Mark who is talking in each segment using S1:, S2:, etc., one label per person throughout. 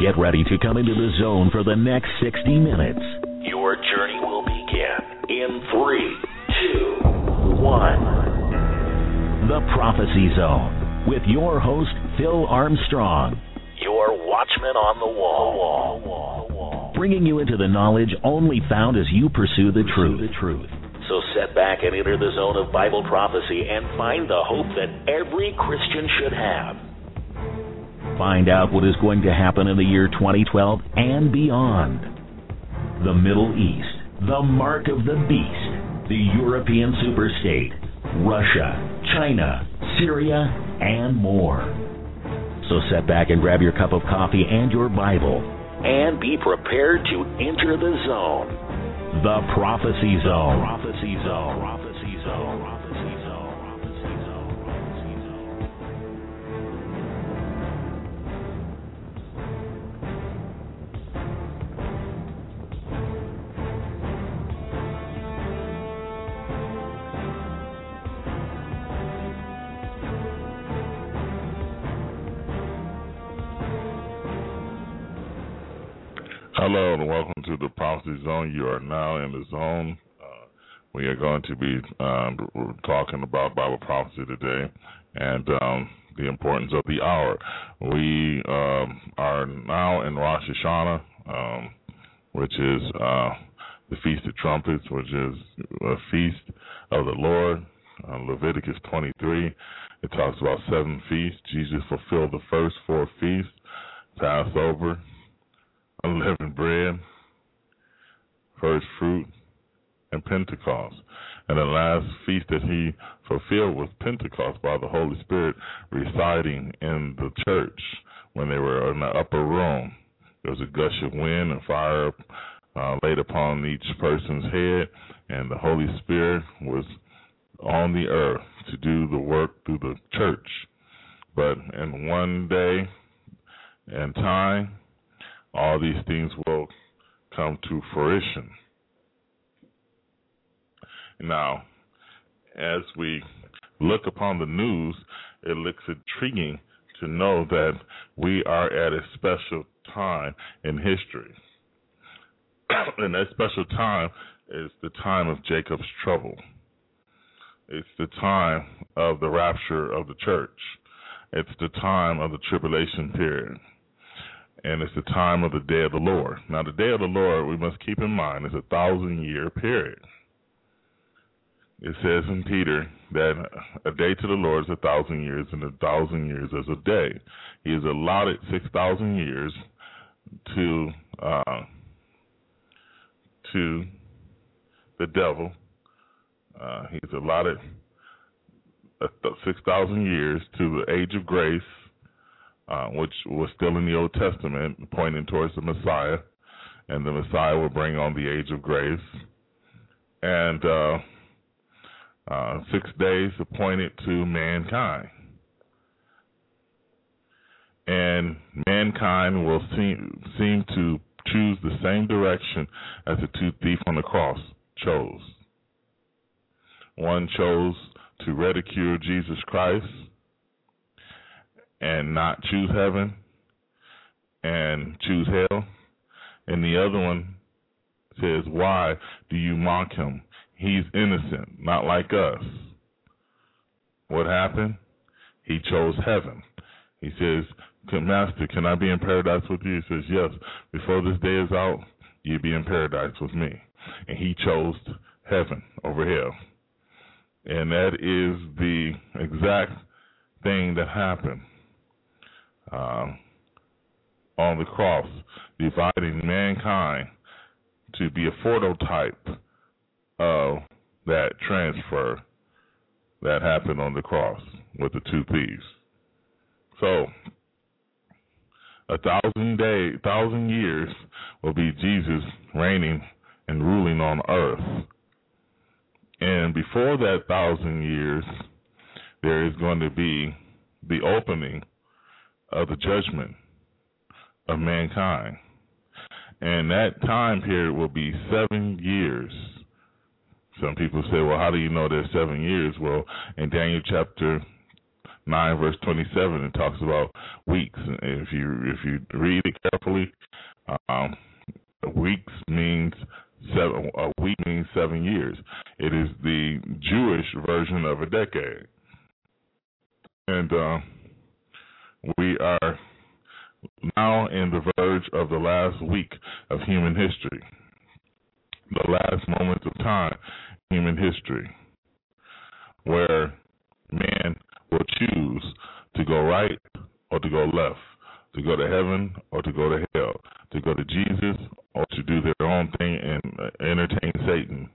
S1: Get ready to come into the zone for the next 60 minutes. Your journey will begin in three, two, one. The Prophecy Zone with your host, Phil Armstrong. Your watchman on the wall. Bringing you into the knowledge only found as you pursue the truth. The truth. So set back and enter the zone of Bible prophecy and find the hope that every Christian should have. Find out what is going to happen in the year 2012 and beyond. The Middle East, the mark of the beast, the European superstate, Russia, China, Syria, and more. So set back and grab your cup of coffee and your Bible and be prepared to enter the zone the Prophecy Zone. Prophecy Zone. Prophecy Zone.
S2: And welcome to the Prophecy Zone. You are now in the zone. Uh, we are going to be um, talking about Bible prophecy today and um, the importance of the hour. We um, are now in Rosh Hashanah, um, which is uh, the Feast of Trumpets, which is a feast of the Lord. Uh, Leviticus 23, it talks about seven feasts. Jesus fulfilled the first four feasts Passover, unleavened bread, first fruit, and Pentecost. And the last feast that he fulfilled was Pentecost by the Holy Spirit residing in the church when they were in the upper room. There was a gush of wind and fire uh, laid upon each person's head, and the Holy Spirit was on the earth to do the work through the church. But in one day and time, all these things will come to fruition. Now, as we look upon the news, it looks intriguing to know that we are at a special time in history. and that special time is the time of Jacob's trouble. It's the time of the rapture of the church. It's the time of the tribulation period and it's the time of the day of the Lord. Now, the day of the Lord, we must keep in mind, is a thousand year period. It says in Peter that a day to the Lord is a thousand years, and a thousand years is a day. He has allotted 6,000 years to uh, to the devil. Uh, he's allotted 6,000 years to the age of grace uh, which was still in the Old Testament, pointing towards the Messiah, and the Messiah will bring on the age of grace. And uh, uh, six days appointed to mankind. And mankind will seem, seem to choose the same direction as the two thieves on the cross chose. One chose to ridicule Jesus Christ and not choose heaven and choose hell. And the other one says, Why do you mock him? He's innocent, not like us. What happened? He chose heaven. He says, Master, can I be in paradise with you? He says, Yes. Before this day is out, you'll be in paradise with me. And he chose heaven over hell. And that is the exact thing that happened um, on the cross, dividing mankind to be a phototype of that transfer that happened on the cross with the two thieves. So, a thousand day, thousand years will be Jesus reigning and ruling on earth. And before that thousand years, there is going to be the opening of the judgment of mankind. And that time period will be seven years. Some people say, well, how do you know there's seven years? Well, in Daniel chapter nine verse twenty seven. It talks about weeks. If you if you read it carefully, um, weeks means seven. A week means seven years. It is the Jewish version of a decade, and uh, we are now in the verge of the last week of human history, the last moments of time, in human history, where man will choose to go right or to go left, to go to heaven or to go to hell, to go to Jesus or to do their own thing and entertain Satan.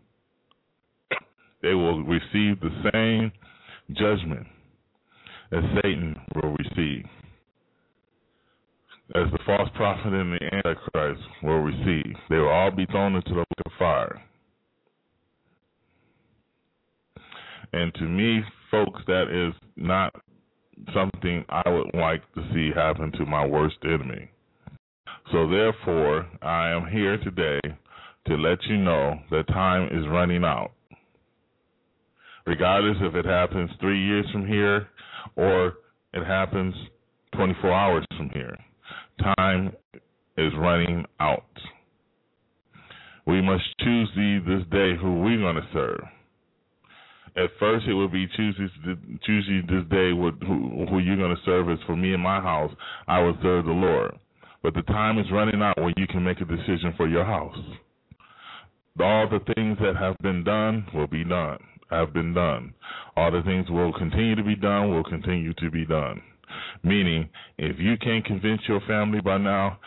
S2: They will receive the same judgment as Satan will receive, as the false prophet and the Antichrist will receive. They will all be thrown into the lake of fire. And to me, folks, that is not something I would like to see happen to my worst enemy. So therefore, I am here today to let you know that time is running out. Regardless if it happens three years from here or it happens 24 hours from here, time is running out. We must choose this day who we're going to serve at first it would be choose this, day who, who you're going to serve as for me and my house I will serve the Lord. But the time is running out when you can make a decision for your house. All the things that have been done will be done, have been done. All the things will continue to be done will continue to be done. Meaning, if you can't convince your family by now,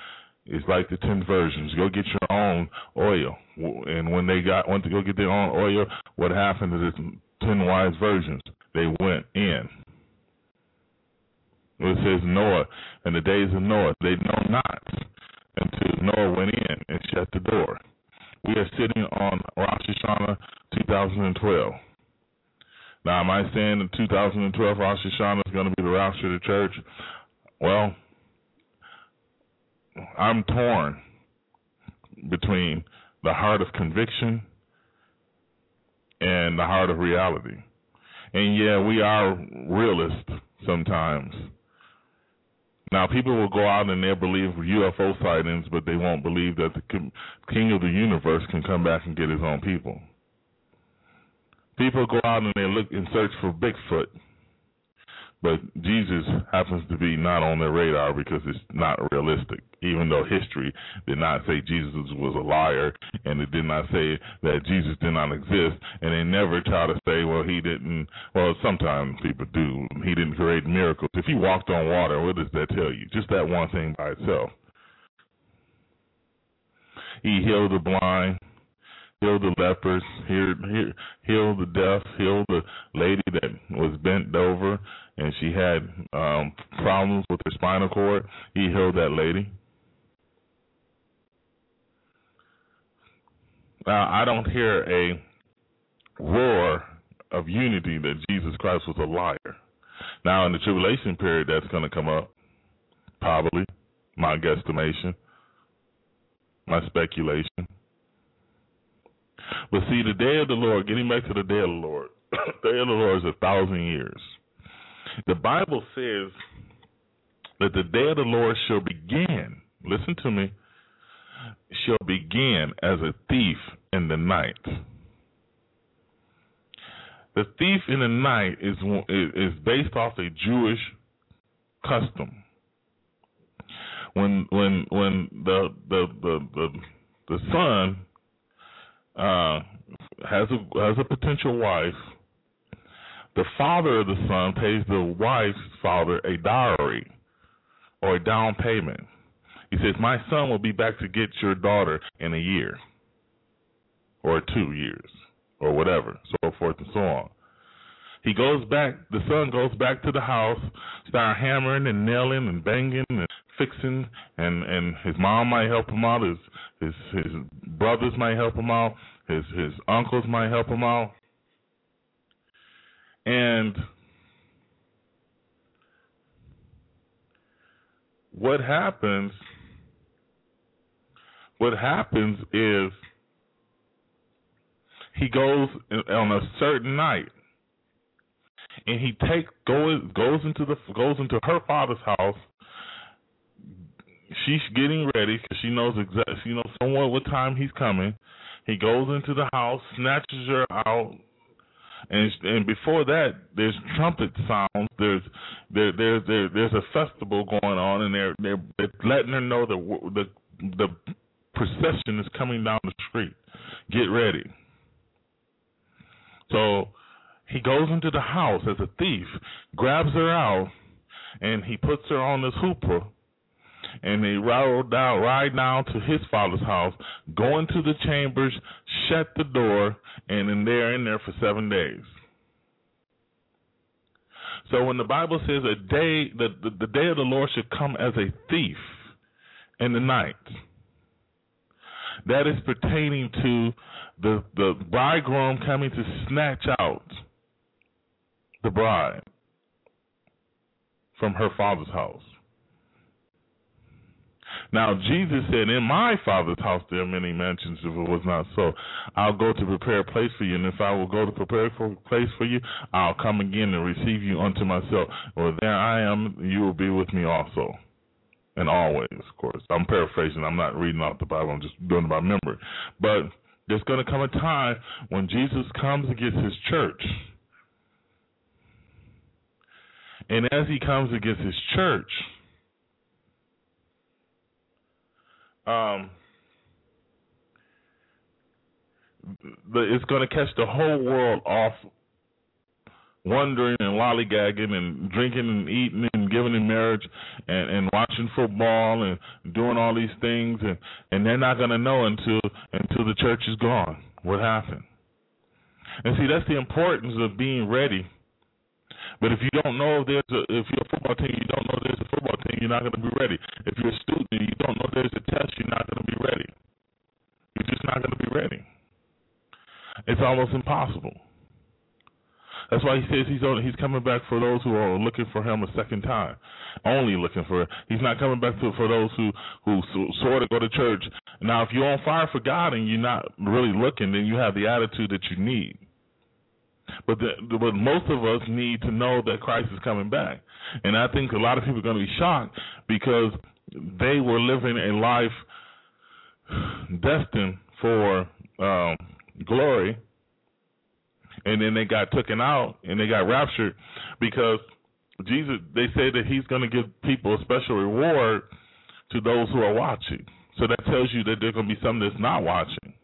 S2: it's like the ten virgins. Go get your own oil, and when they got went to go get their own oil, what happened is ten wise virgins. They went in. It says Noah, in the days of Noah, they know not until Noah went in and shut the door. We are sitting on Rosh Hashanah 2012. Now, am I saying that 2012 Rosh Hashanah is going to be the rapture of the church? Well, I'm torn between the heart of conviction and the heart of reality. And yeah, we are realists sometimes. Now, people will go out and they'll believe UFO sightings, but they won't believe that the king of the universe can come back and get his own people. People go out and they look and search for Bigfoot but Jesus happens to be not on their radar because it's not realistic. Even though history did not say Jesus was a liar, and it did not say that Jesus did not exist, and they never try to say, well, he didn't. Well, sometimes people do. He didn't create miracles. If he walked on water, what does that tell you? Just that one thing by itself. He healed the blind healed the lepers, healed, healed the deaf, healed the lady that was bent over and she had um, problems with her spinal cord. He healed that lady. Now, I don't hear a roar of unity that Jesus Christ was a liar. Now, in the tribulation period, that's going to come up, probably, my guesstimation, my speculation. But see, the day of the Lord, getting back to the day of the Lord, the day of the Lord is a thousand years. The Bible says that the day of the Lord shall begin, listen to me, shall begin as a thief in the night. The thief in the night is is based off a Jewish custom. When when when the the the the, the son uh, has a has a potential wife the father of the son pays the wife's father a dowry or a down payment. He says, My son will be back to get your daughter in a year or two years or whatever, so forth and so on. He goes back, the son goes back to the house, start hammering and nailing and banging and fixing, and, and his mom might help him out, his, his, his brothers might help him out, his, his uncles might help him out. And what happens what happens is he goes on a certain night and he takes goes goes into the goes into her father's house. She's getting ready because she knows exactly she knows somewhat what time he's coming. He goes into the house, snatches her out, and and before that, there's trumpet sounds. There's there there, there there's a festival going on, and they're they're, they're letting her know that the the procession is coming down the street. Get ready. So he goes into the house as a thief, grabs her out, and he puts her on this hooper. And they ride down, ride down to his father's house, go into the chambers, shut the door, and then they're in there for seven days. So when the Bible says a day, the, the, the day of the Lord should come as a thief in the night, that is pertaining to the the bridegroom coming to snatch out the bride from her father's house. Now Jesus said, "In my Father's house there are many mansions. If it was not so, I'll go to prepare a place for you. And if I will go to prepare a place for you, I'll come again and receive you unto myself. Or there I am, you will be with me also." And always, of course. I'm paraphrasing. I'm not reading off the Bible. I'm just doing it by memory. But there's going to come a time when Jesus comes against his church. And as he comes against his church, um, it's going to catch the whole world off wondering and lollygagging and drinking and eating and giving in marriage and and watching football and doing all these things and and they're not going to know until until the church is gone. What happened? And see that's the importance of being ready but if you don't know if there's a if you're a football team you don't know there's a football team you're not going to be ready if you're a student and you don't know there's a test you're not going to be ready you're just not going to be ready it's almost impossible that's why he says he's only, he's coming back for those who are looking for him a second time. Only looking for. He's not coming back to, for those who who sort of go to church. Now, if you're on fire for God and you're not really looking, then you have the attitude that you need. But the, but most of us need to know that Christ is coming back, and I think a lot of people are going to be shocked because they were living a life destined for um, glory and then they got taken out and they got raptured because Jesus they say that he's going to give people a special reward to those who are watching. So that tells you that there's going to be some that's not watching.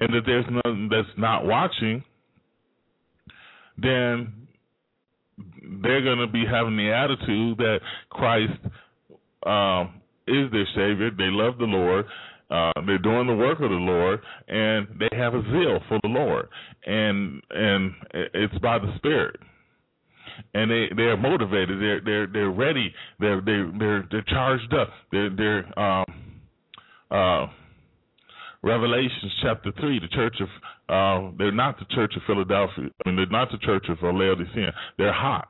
S2: And that there's none that's not watching, then they're going to be having the attitude that Christ um, is their Savior. They love the Lord. Uh, they're doing the work of the Lord, and they have a zeal for the Lord, and and it's by the Spirit, and they they are motivated. They're they're they're ready. They're they they're they're charged up. They're they're um uh Revelations chapter three, the church of uh they're not the church of Philadelphia. I mean they're not the church of Laodicea. They're hot.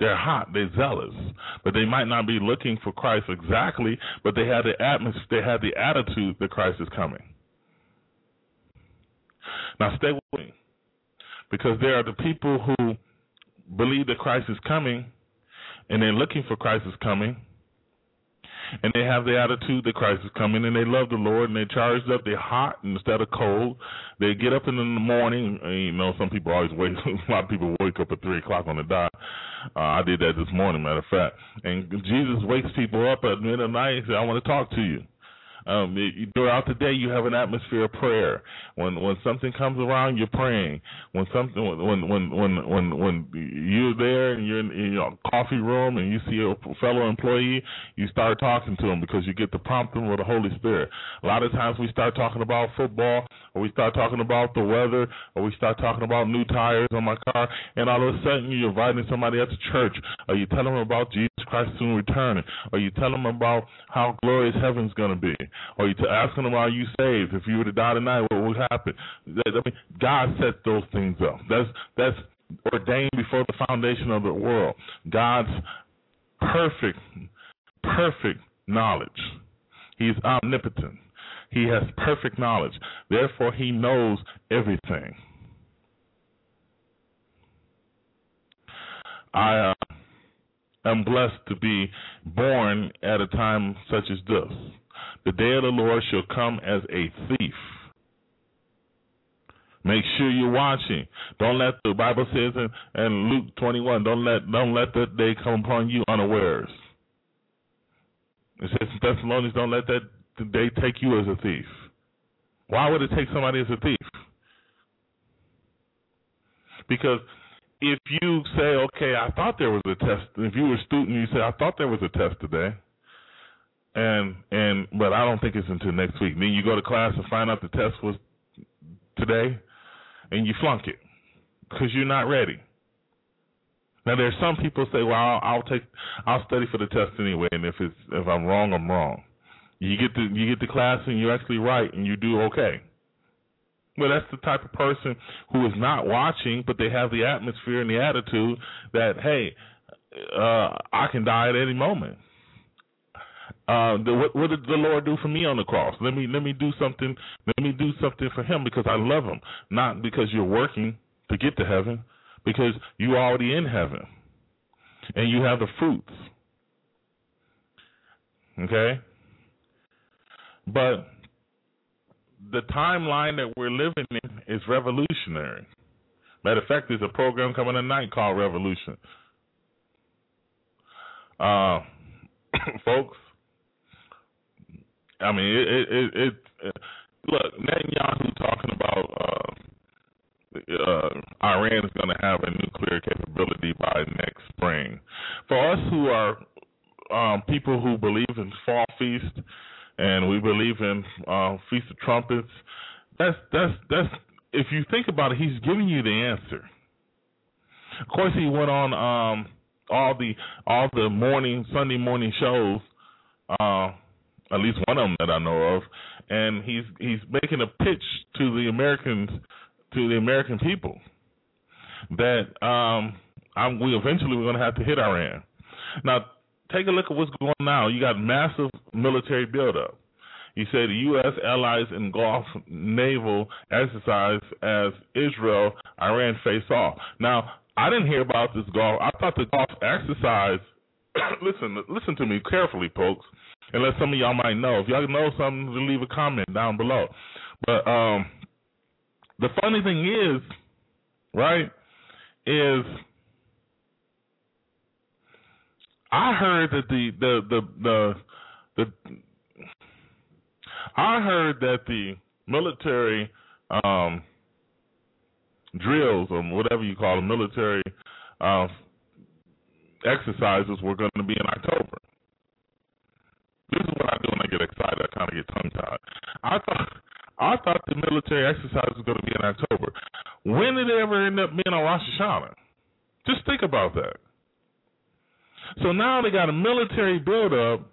S2: They're hot, they're zealous, but they might not be looking for Christ exactly, but they have the atmosphere, they have the attitude that Christ is coming. Now stay with me, because there are the people who believe that Christ is coming, and they're looking for Christ is coming, and they have the attitude that Christ is coming, and they love the Lord, and they're charged up. They're hot instead of cold. They get up in the morning. You know, some people always wake. a lot of people wake up at three o'clock on the dot. Uh, I did that this morning, matter of fact. And Jesus wakes people up at midnight and says, "I want to talk to you." Um, it, throughout the day, you have an atmosphere of prayer. When when something comes around, you're praying. When something when when when when when you're there and you're in, in your coffee room and you see a fellow employee, you start talking to them because you get the prompting of the Holy Spirit. A lot of times we start talking about football, or we start talking about the weather, or we start talking about new tires on my car, and all of a sudden you're inviting somebody at the church, or you tell them about Jesus Christ soon returning, or you tell them about how glorious heaven's going to be, or you asking them, are you saved? If you were to die tonight, what would happen? I mean, God set those things up. That's that's ordained before the foundation of the world. God's perfect, perfect knowledge. He's omnipotent. He has perfect knowledge. Therefore, he knows everything. I uh, am blessed to be born at a time such as this. The day of the Lord shall come as a thief. Make sure you're watching. Don't let the Bible says in, in Luke 21. Don't let don't let that day come upon you unawares. It says in Thessalonians, don't let that day take you as a thief. Why would it take somebody as a thief? Because if you say, okay, I thought there was a test. If you were a student, you say, I thought there was a test today, and and but I don't think it's until next week. Then you go to class and find out the test was today, and you flunk it because you're not ready. Now there's some people say, well, I'll, I'll take, I'll study for the test anyway, and if it's if I'm wrong, I'm wrong. You get to you get to class and you're actually right, and you do okay. Well, that's the type of person who is not watching, but they have the atmosphere and the attitude that, hey, uh, I can die at any moment. Uh, the, what, what, did the Lord do for me on the cross? Let me let me do something. Let me do something for Him because I love Him, not because you're working to get to heaven, because you're already in heaven, and you have the fruits. Okay, but the timeline that we're living in is revolutionary. Matter of fact, there's a program coming tonight called Revolution. Uh, folks, I mean, it, it, it, it look, Netanyahu talking about uh, uh, Iran is going to have a nuclear capability by next spring. For us who are um, people who believe in fall feast and we believe in uh, Feast of Trumpets. That's that's that's if you think about it, he's giving you the answer. Of course, he went on um, all the all the morning Sunday morning shows, uh, at least one of them that I know of, and he's he's making a pitch to the Americans to the American people that um, I'm, we eventually we're going to have to hit Iran. Now, take a look at what's going on now. You got massive military buildup. You said the U.S. allies engulf naval exercise as Israel, Iran face off. Now, I didn't hear about this Gulf. I thought the Gulf exercise. listen, listen to me carefully, folks. Unless some of y'all might know. If y'all know something, leave a comment down below. But um, the funny thing is, right, is I heard that the the the the, the I heard that the military um, drills or whatever you call them, military uh, exercises were going to be in October. This is what I do when I get excited. I kind of get tongue tied. I thought I thought the military exercise was going to be in October. When did it ever end up being on Rosh Hashanah? Just think about that. So now they got a military buildup,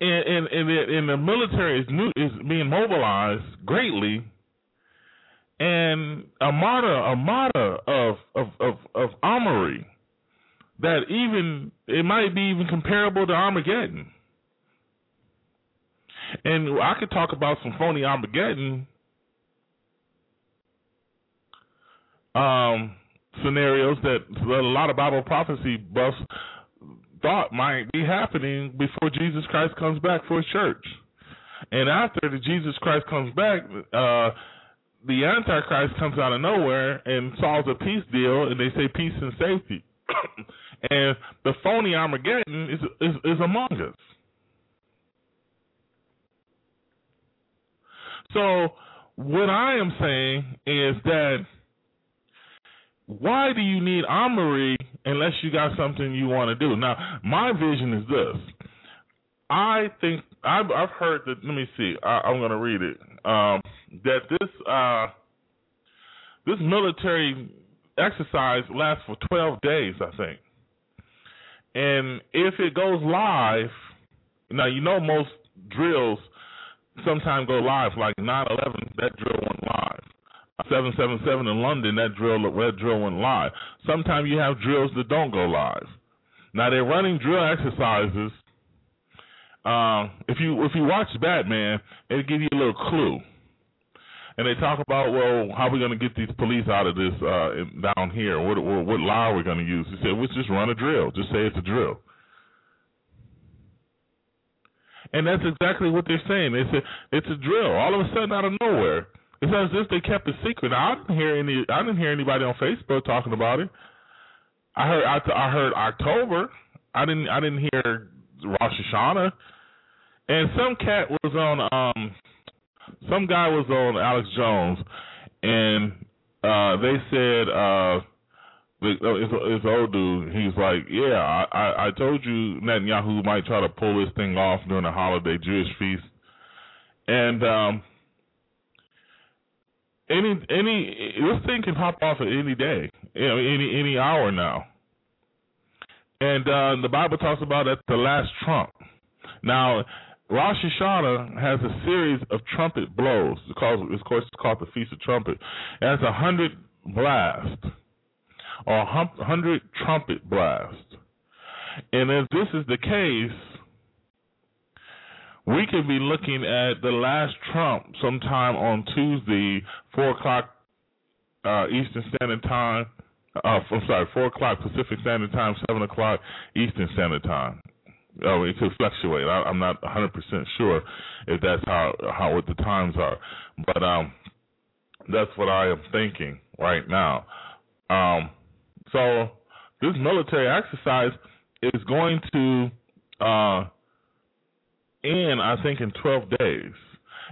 S2: and and and the, and the military is new is being mobilized greatly, and a martyr a martyr of of of, of armory that even it might be even comparable to Armageddon. And I could talk about some phony Armageddon. Um, scenarios that a lot of Bible prophecy buffs thought might be happening before Jesus Christ comes back for his church. And after the Jesus Christ comes back, uh, the Antichrist comes out of nowhere and solves a peace deal, and they say peace and safety. and the phony Armageddon is, is, is among us. So, what I am saying is that why do you need armory unless you got something you want to do? Now, my vision is this. I think I've, I've heard that. Let me see. I, am going to read it. Um, that this uh, this military exercise lasts for 12 days, I think. And if it goes live, now you know most drills sometimes go live. Like 9/11, that drill went live. 777 in London, that drill that drill went live. Sometimes you have drills that don't go live. Now they're running drill exercises. Um, if you if you watch Batman, it'll give you a little clue. And they talk about, well, how are we going to get these police out of this uh, down here? What, what, what law are we going to use? He said, let's just run a drill. Just say it's a drill. And that's exactly what they're saying. It's a, it's a drill. All of a sudden, out of nowhere, it's as if they kept it secret. Now, I didn't hear any. I didn't hear anybody on Facebook talking about it. I heard. I, I heard October. I didn't. I didn't hear Rosh Hashanah. And some cat was on. Um, some guy was on Alex Jones, and uh, they said. Uh, it's, it's old dude. He's like, yeah, I, I, I told you Netanyahu might try to pull this thing off during the holiday Jewish feast, and um, any any this thing can pop off at any day, you know, any any hour now. And uh, the Bible talks about at the last trump. Now, Rosh Hashanah has a series of trumpet blows. It's called, of course, it's called the Feast of Trumpet. It has a hundred blasts or a hundred trumpet blasts. And if this is the case, we could be looking at the last trump sometime on Tuesday, four o'clock uh, Eastern Standard Time. Uh, I'm sorry, four o'clock Pacific Standard Time, seven o'clock Eastern Standard Time. Oh, it could fluctuate. I, am not 100 percent sure if that's how how what the times are, but um, that's what I am thinking right now. Um, so this military exercise is going to uh, end, I think, in 12 days,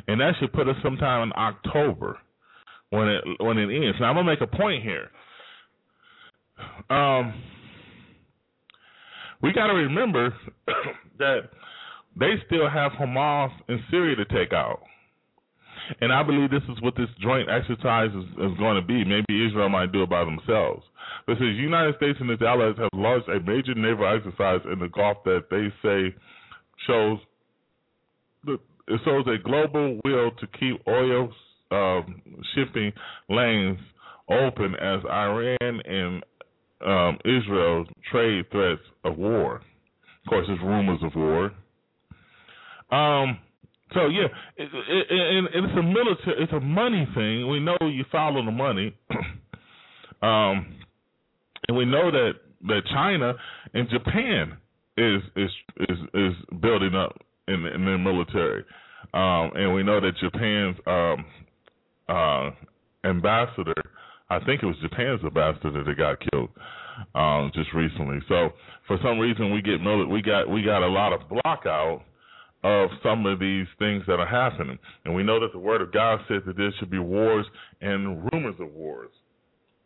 S2: and that should put us sometime in October when it when it ends. Now I'm gonna make a point here. Um, we got to remember that they still have Hamas in Syria to take out. And I believe this is what this joint exercise is, is going to be. Maybe Israel might do it by themselves. But says United States and its allies have launched a major naval exercise in the Gulf that they say shows the, it shows a global will to keep oil um, shipping lanes open as Iran and um, Israel trade threats of war. Of course, there's rumors of war. Um, so yeah, it, it, it, it's a military, it's a money thing. We know you follow the money, um, and we know that that China and Japan is is is is building up in, in their military, um, and we know that Japan's um, uh, ambassador, I think it was Japan's ambassador that got killed um, just recently. So for some reason we get we got we got a lot of block out of some of these things that are happening. And we know that the Word of God says that there should be wars and rumors of wars.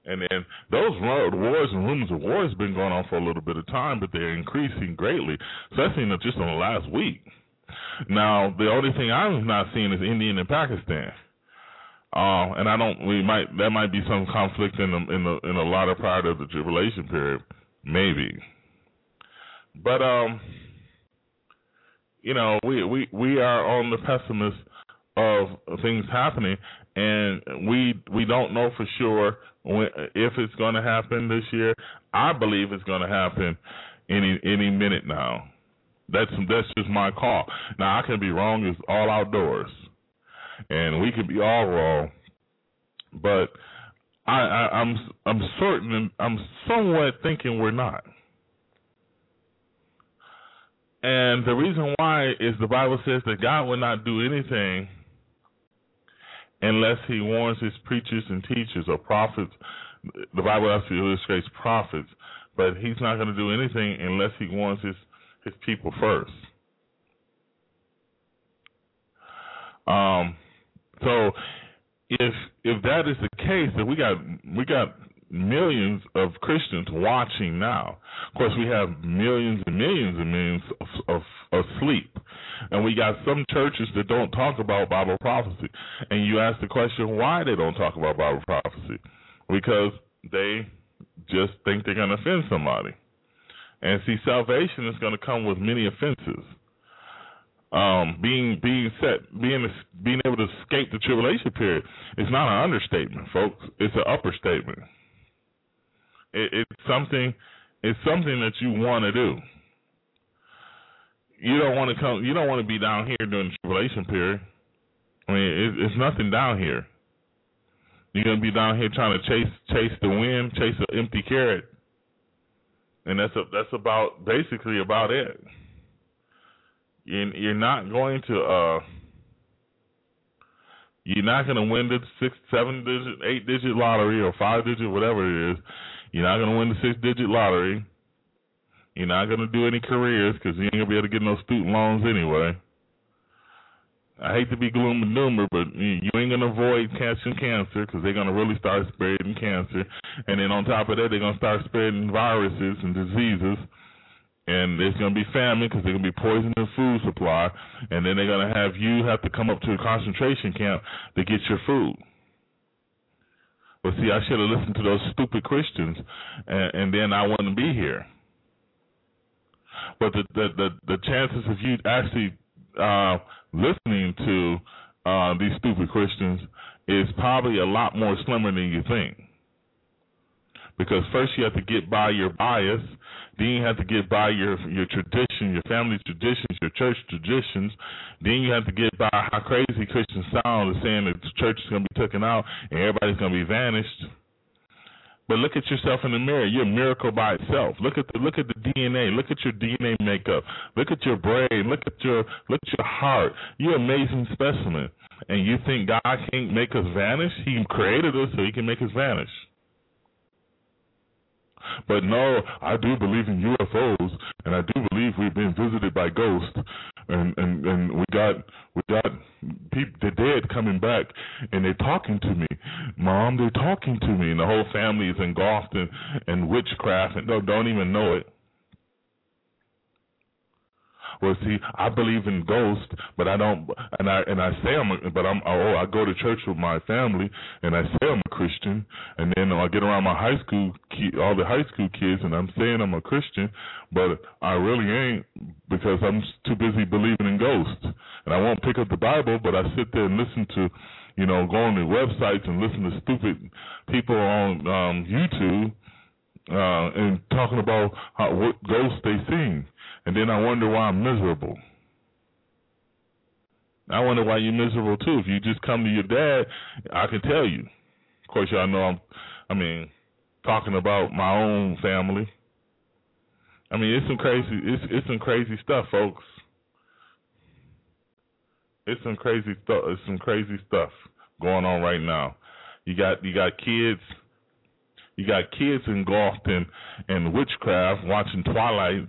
S2: And then those wars and rumors of wars have been going on for a little bit of time, but they're increasing greatly, especially just in the last week. Now, the only thing I'm not seeing is India and Pakistan. Uh, and I don't. We might there might be some conflict in the in the in the latter part of the tribulation period, maybe. But um, you know, we we we are on the pessimist of things happening, and we we don't know for sure when, if it's going to happen this year. I believe it's going to happen any any minute now. That's that's just my call. Now I can be wrong. It's all outdoors, and we could be all wrong, but I, I I'm I'm certain I'm somewhat thinking we're not. And the reason why is the Bible says that God will not do anything unless he warns his preachers and teachers or prophets. The Bible actually illustrates prophets, but he's not going to do anything unless he warns his, his people first. Um, so if if that is the case, then we got we got millions of Christians watching now. Of course, we have millions and millions and millions of, of, of sleep. And we got some churches that don't talk about Bible prophecy. And you ask the question why they don't talk about Bible prophecy. Because they just think they're going to offend somebody. And see, salvation is going to come with many offenses. Um, being being set, being being able to escape the tribulation period is not an understatement, folks. It's an upper statement. It, it's something. It's something that you want to do. You don't want to come. You don't want to be down here during the tribulation period. I mean, it, it's nothing down here. You're gonna be down here trying to chase chase the wind, chase an empty carrot, and that's a, that's about basically about it. You're, not going to uh, you're not going to win the six, seven digit, eight digit lottery or five digit, whatever it is. You're not going to win the six digit lottery. You're not going to do any careers because you ain't going to be able to get no student loans anyway. I hate to be gloom and doomer, but you ain't gonna avoid catching cancer because they're gonna really start spreading cancer, and then on top of that, they're gonna start spreading viruses and diseases, and there's gonna be famine because they're gonna be poisoning the food supply, and then they're gonna have you have to come up to a concentration camp to get your food. But see, I should have listened to those stupid Christians, and, and then I wouldn't be here. But the the the, the chances of you actually uh, listening to uh, these stupid Christians is probably a lot more slimmer than you think. Because first you have to get by your bias, then you have to get by your your tradition, your family traditions, your church traditions. Then you have to get by how crazy Christians sound, saying that the church is going to be taken out and everybody's going to be vanished. But look at yourself in the mirror. You're a miracle by itself. Look at the look at the DNA. Look at your DNA makeup. Look at your brain. Look at your look at your heart. You're an amazing specimen. And you think God can't make us vanish? He created us so he can make us vanish. But no, I do believe in UFOs, and I do believe we've been visited by ghosts, and and and we got we got people the dead coming back, and they're talking to me, mom, they're talking to me, and the whole family is engulfed in in witchcraft and don't don't even know it. Well, see, I believe in ghosts, but I don't, and I and I say I'm, a, but I'm, oh, I go to church with my family, and I say I'm a Christian, and then I get around my high school, all the high school kids, and I'm saying I'm a Christian, but I really ain't because I'm too busy believing in ghosts, and I won't pick up the Bible, but I sit there and listen to, you know, go on the websites and listen to stupid people on um YouTube uh, and talking about how, what ghosts they seen and then I wonder why I'm miserable. I wonder why you're miserable too. If you just come to your dad, I can tell you. Of course, y'all know I'm. I mean, talking about my own family. I mean, it's some crazy. It's it's some crazy stuff, folks. It's some crazy stuff. It's some crazy stuff going on right now. You got you got kids you got kids engulfed in in witchcraft, watching Twilight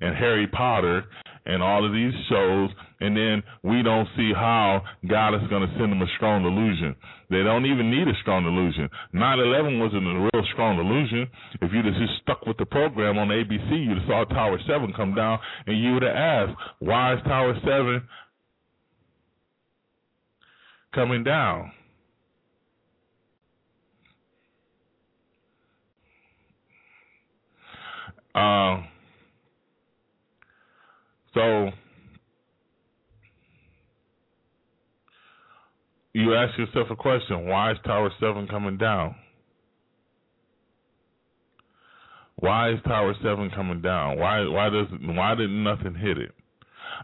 S2: and Harry Potter and all of these shows, and then we don't see how God is going to send them a strong delusion. They don't even need a strong delusion. 9/11 wasn't a real strong delusion. If you'd have just stuck with the program on ABC, you'd have saw Tower Seven come down, and you would have asked, "Why is Tower Seven coming down?" Um, so you ask yourself a question: Why is Tower Seven coming down? Why is Tower Seven coming down? Why why does why did nothing hit it?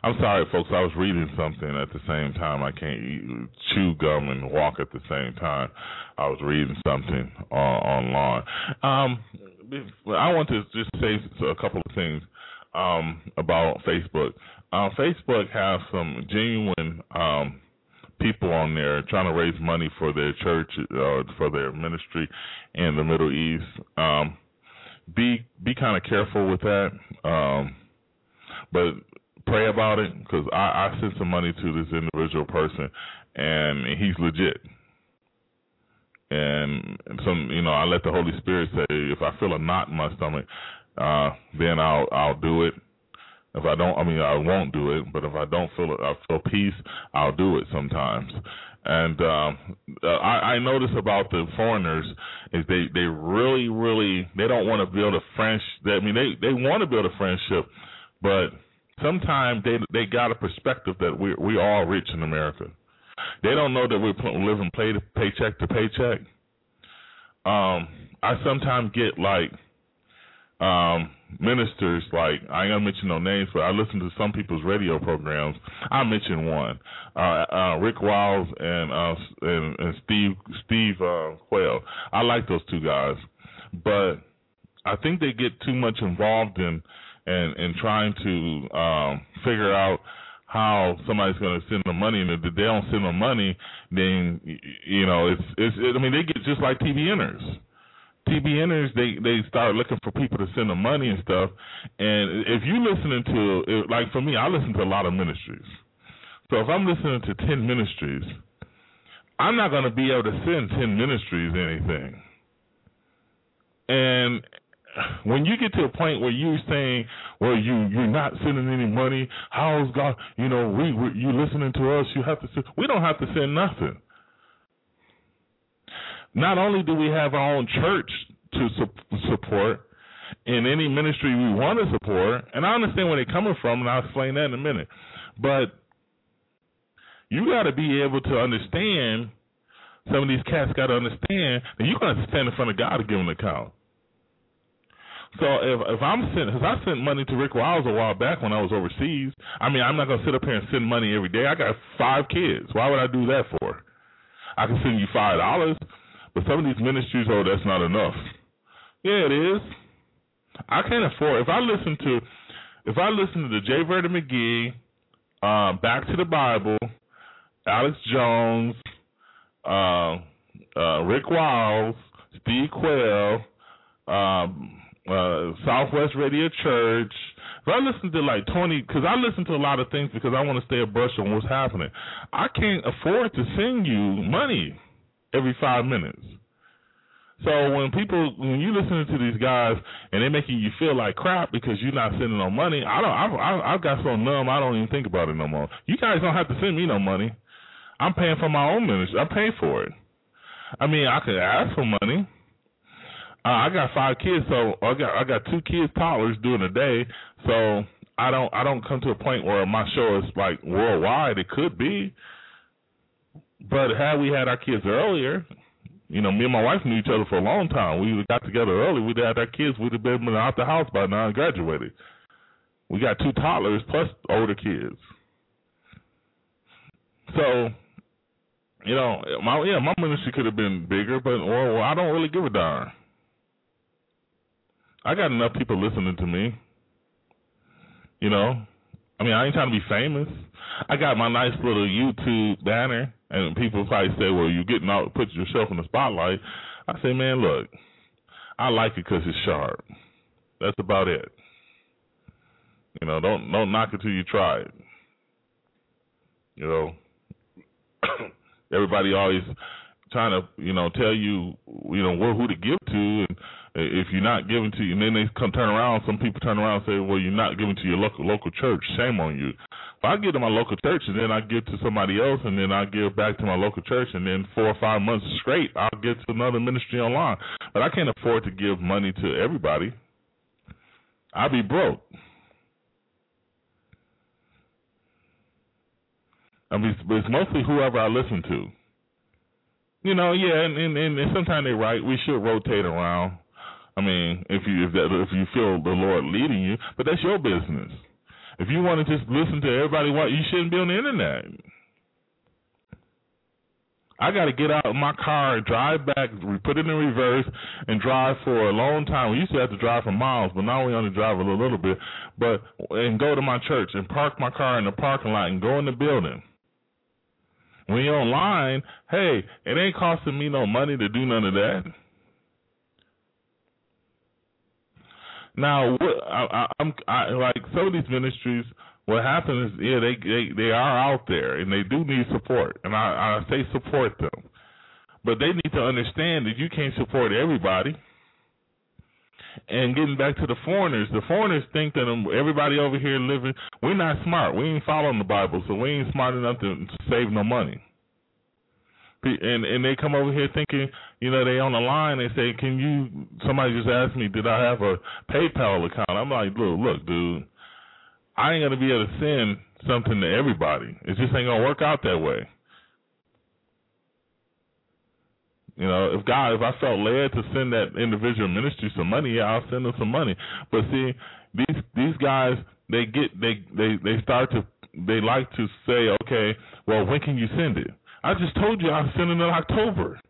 S2: I'm sorry, folks. I was reading something at the same time. I can't eat, chew gum and walk at the same time. I was reading something uh, online. Um, I want to just say a couple of things um, about Facebook. Uh, Facebook has some genuine um, people on there trying to raise money for their church uh, for their ministry in the Middle East. Um, be be kind of careful with that, um, but pray about it because I, I sent some money to this individual person and he's legit and some you know I let the Holy Spirit say if I feel a knot in my stomach, uh, then I'll I'll do it. If I don't, I mean I won't do it. But if I don't feel it, I feel peace, I'll do it sometimes. And um, uh, I, I notice about the foreigners is they they really really they don't want to build a friendship. I mean they they want to build a friendship, but sometimes they they got a perspective that we we all rich in America they don't know that we're living play to paycheck to paycheck. Um, I sometimes get like, um, ministers like I ain't gonna mention no names, but I listen to some people's radio programs. I mention one, uh, uh, Rick Wiles and uh, and, and Steve Steve uh, Quayle. I like those two guys, but I think they get too much involved in in, in trying to um, figure out how somebody's going to send them money, and if they don't send them money, then you know it's it's. It, I mean, they get just like TBNers. TBNers they they start looking for people to send them money and stuff. And if you listening to like for me, I listen to a lot of ministries. So if I'm listening to ten ministries, I'm not going to be able to send ten ministries anything. And when you get to a point where you're saying, "Well, you you're not sending any money. How's God? You know, we, we you listening to us. You have to send. We don't have to send nothing. Not only do we have our own church to su- support in any ministry we want to support, and I understand where they're coming from, and I'll explain that in a minute. But you got to be able to understand. Some of these cats got to understand that you're going to stand in front of God to give an account. So if if I'm sent, because I sent money to Rick Wiles a while back when I was overseas. I mean, I'm not gonna sit up here and send money every day. I got five kids. Why would I do that for? I can send you five dollars, but some of these ministries, oh, that's not enough. Yeah, it is. I can't afford. If I listen to, if I listen to the J. Vernon McGee, uh, Back to the Bible, Alex Jones, uh, uh, Rick Wiles, Steve Quayle. Um, uh, Southwest Radio Church. I listen to like 20, because I listen to a lot of things because I want to stay abreast on what's happening. I can't afford to send you money every five minutes. So when people, when you listen to these guys and they're making you feel like crap because you're not sending no money, I don't. I've, I've got so numb, I don't even think about it no more. You guys don't have to send me no money. I'm paying for my own ministry. I pay for it. I mean, I could ask for money. Uh, I got five kids, so I got I got two kids toddlers during the day, so I don't I don't come to a point where my show is like worldwide. It could be, but had we had our kids earlier, you know, me and my wife knew each other for a long time. We got together early. We'd had our kids. We'd have been out the house by now and graduated. We got two toddlers plus older kids. So, you know, my yeah, my ministry could have been bigger, but well, I don't really give a darn. I got enough people listening to me. You know, I mean, I ain't trying to be famous. I got my nice little YouTube banner, and people probably say, "Well, you're getting out, put yourself in the spotlight." I say, "Man, look, I like it because it's sharp. That's about it. You know, don't don't knock it till you try it. You know, everybody always trying to you know tell you you know who to give to and if you're not giving to and then they come turn around. Some people turn around and say, "Well, you're not giving to your local local church. Shame on you." If I give to my local church, and then I give to somebody else, and then I give back to my local church, and then four or five months straight, I'll give to another ministry online. But I can't afford to give money to everybody. I'll be broke. I mean, it's mostly whoever I listen to. You know, yeah, and and, and sometimes they're right. We should rotate around. I mean, if you if that if you feel the Lord leading you, but that's your business. If you want to just listen to everybody, what you shouldn't be on the internet. I got to get out of my car drive back, put it in reverse, and drive for a long time. We used to have to drive for miles, but now we only drive a little, little bit. But and go to my church and park my car in the parking lot and go in the building. When you're online, hey, it ain't costing me no money to do none of that. Now, I, am I, like some of these ministries. What happens is, yeah, they they they are out there and they do need support, and I, I say support them, but they need to understand that you can't support everybody. And getting back to the foreigners, the foreigners think that um, everybody over here living, we're not smart. We ain't following the Bible, so we ain't smart enough to save no money and and they come over here thinking, you know, they on the line. They say, "Can you?" Somebody just asked me, "Did I have a PayPal account?" I'm like, "Look, look, dude, I ain't gonna be able to send something to everybody. It just ain't gonna work out that way." You know, if God, if I felt led to send that individual ministry some money, yeah, I'll send them some money. But see, these these guys, they get they they they start to they like to say, okay, well, when can you send it? I just told you I'll send it in October.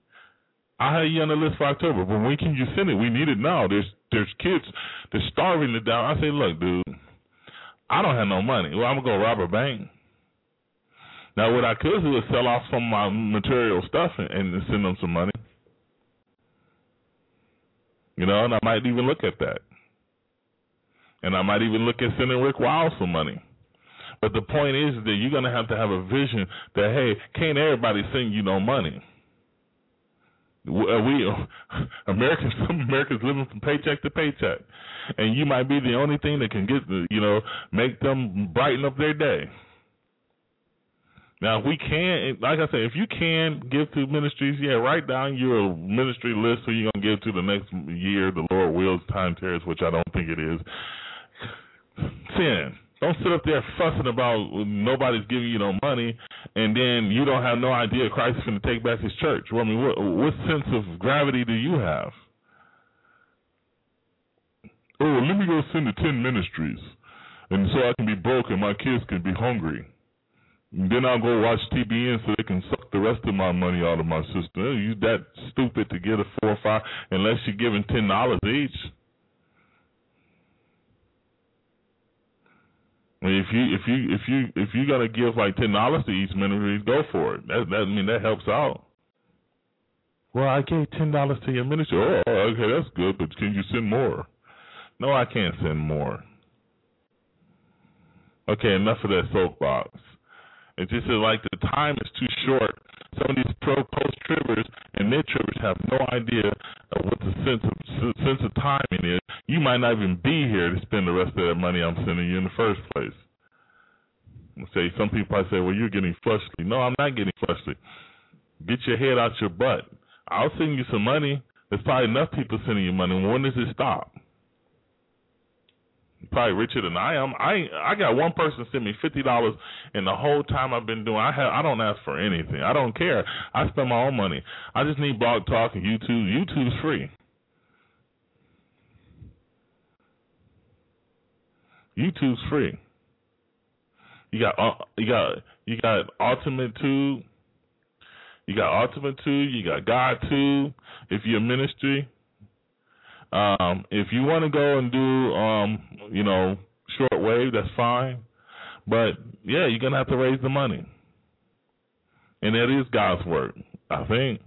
S2: I had you on the list for October, but when can you send it? We need it now. There's there's kids they're starving to death. I say, look, dude, I don't have no money. Well, I'm gonna go rob a bank. Now, what I could do is sell off some of my material stuff and, and send them some money. You know, and I might even look at that. And I might even look at sending Rick Wiles some money. But the point is that you're going to have to have a vision that, hey, can't everybody send you no money? Uh, we Americans, Americans living from paycheck to paycheck, and you might be the only thing that can get, you know, make them brighten up their day. Now, if we can, like I said, if you can give to ministries, yeah, write down your ministry list who you're gonna give to the next year. The Lord wills, time tears, which I don't think it is. Sin. Don't sit up there fussing about nobody's giving you no money, and then you don't have no idea Christ is going to take back His church. Well, I mean, what, what sense of gravity do you have? Oh, let me go send to ten ministries, and so I can be broke and my kids can be hungry. And Then I'll go watch TBN so they can suck the rest of my money out of my system. You that stupid to get a four or five unless you're giving ten dollars each. If you if you if you if you gotta give like ten dollars to each ministry, go for it. That that I mean that helps out. Well, I gave ten dollars to your ministry. Oh, okay, that's good, but can you send more? No, I can't send more. Okay, enough of that soapbox. It just is like the time is too short. Some of these pro post tribbers and mid tribbers have no idea of what the sense of sense of timing is. You might not even be here to spend the rest of that money I'm sending you in the first place. Say some people probably say, "Well, you're getting fleshly." No, I'm not getting fleshly. Get your head out your butt. I'll send you some money. There's probably enough people sending you money. When does it stop? Probably richer than I am. I I got one person send me fifty dollars, and the whole time I've been doing, I have I don't ask for anything. I don't care. I spend my own money. I just need Blog Talk and YouTube. YouTube's free. YouTube's free. You got uh, you got you got Ultimate Tube. You got Ultimate Tube. You got God Tube. If you're a ministry, um, if you want to go and do, um, you know, short wave, that's fine. But yeah, you're gonna have to raise the money, and that is God's work, I think.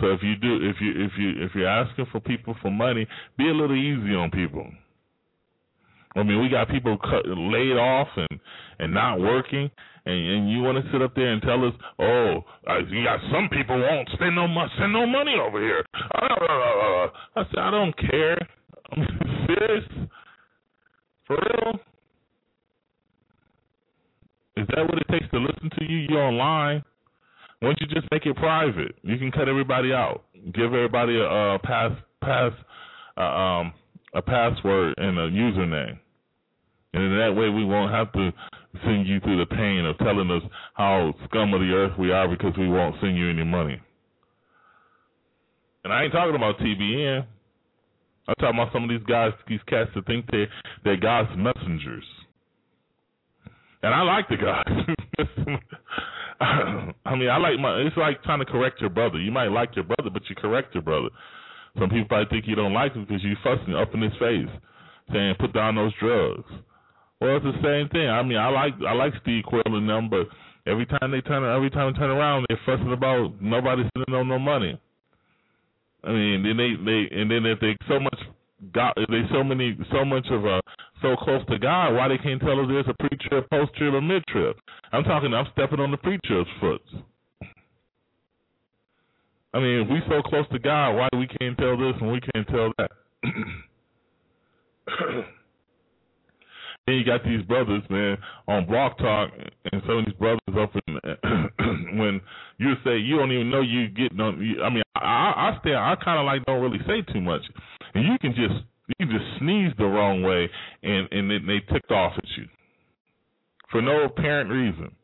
S2: So if you do, if you if you if you're asking for people for money, be a little easy on people. I mean, we got people cut, laid off and and not working, and, and you want to sit up there and tell us, oh, uh, you some people won't spend no money, send no money over here. Uh, I said, I don't care. I'm serious, for real. Is that what it takes to listen to you? You're online. Why don't you just make it private? You can cut everybody out. Give everybody a, a pass pass uh, um a password and a username. And in that way, we won't have to send you through the pain of telling us how scum of the earth we are because we won't send you any money. And I ain't talking about TBN. I'm talking about some of these guys, these cats that think they they're God's messengers. And I like the guys. I mean, I like my. It's like trying to correct your brother. You might like your brother, but you correct your brother. Some people probably think you don't like him because you fussing up in his face, saying put down those drugs. Well, it's the same thing. I mean, I like I like Steve Quayle and them, but every time they turn every time they turn around, they're fussing about nobody sending them no money. I mean, then they they and then if they so much got if they so many so much of a so close to God, why they can't tell us there's a pre trip, post trip, or mid trip? I'm talking. I'm stepping on the pre trip's foot. I mean, if we so close to God, why we can't tell this and we can't tell that? Then you got these brothers, man, on Blog Talk, and some of these brothers up in when you say you don't even know you on. I mean, I, I stay. I kind of like don't really say too much, and you can just you can just sneeze the wrong way, and and they ticked off at you for no apparent reason.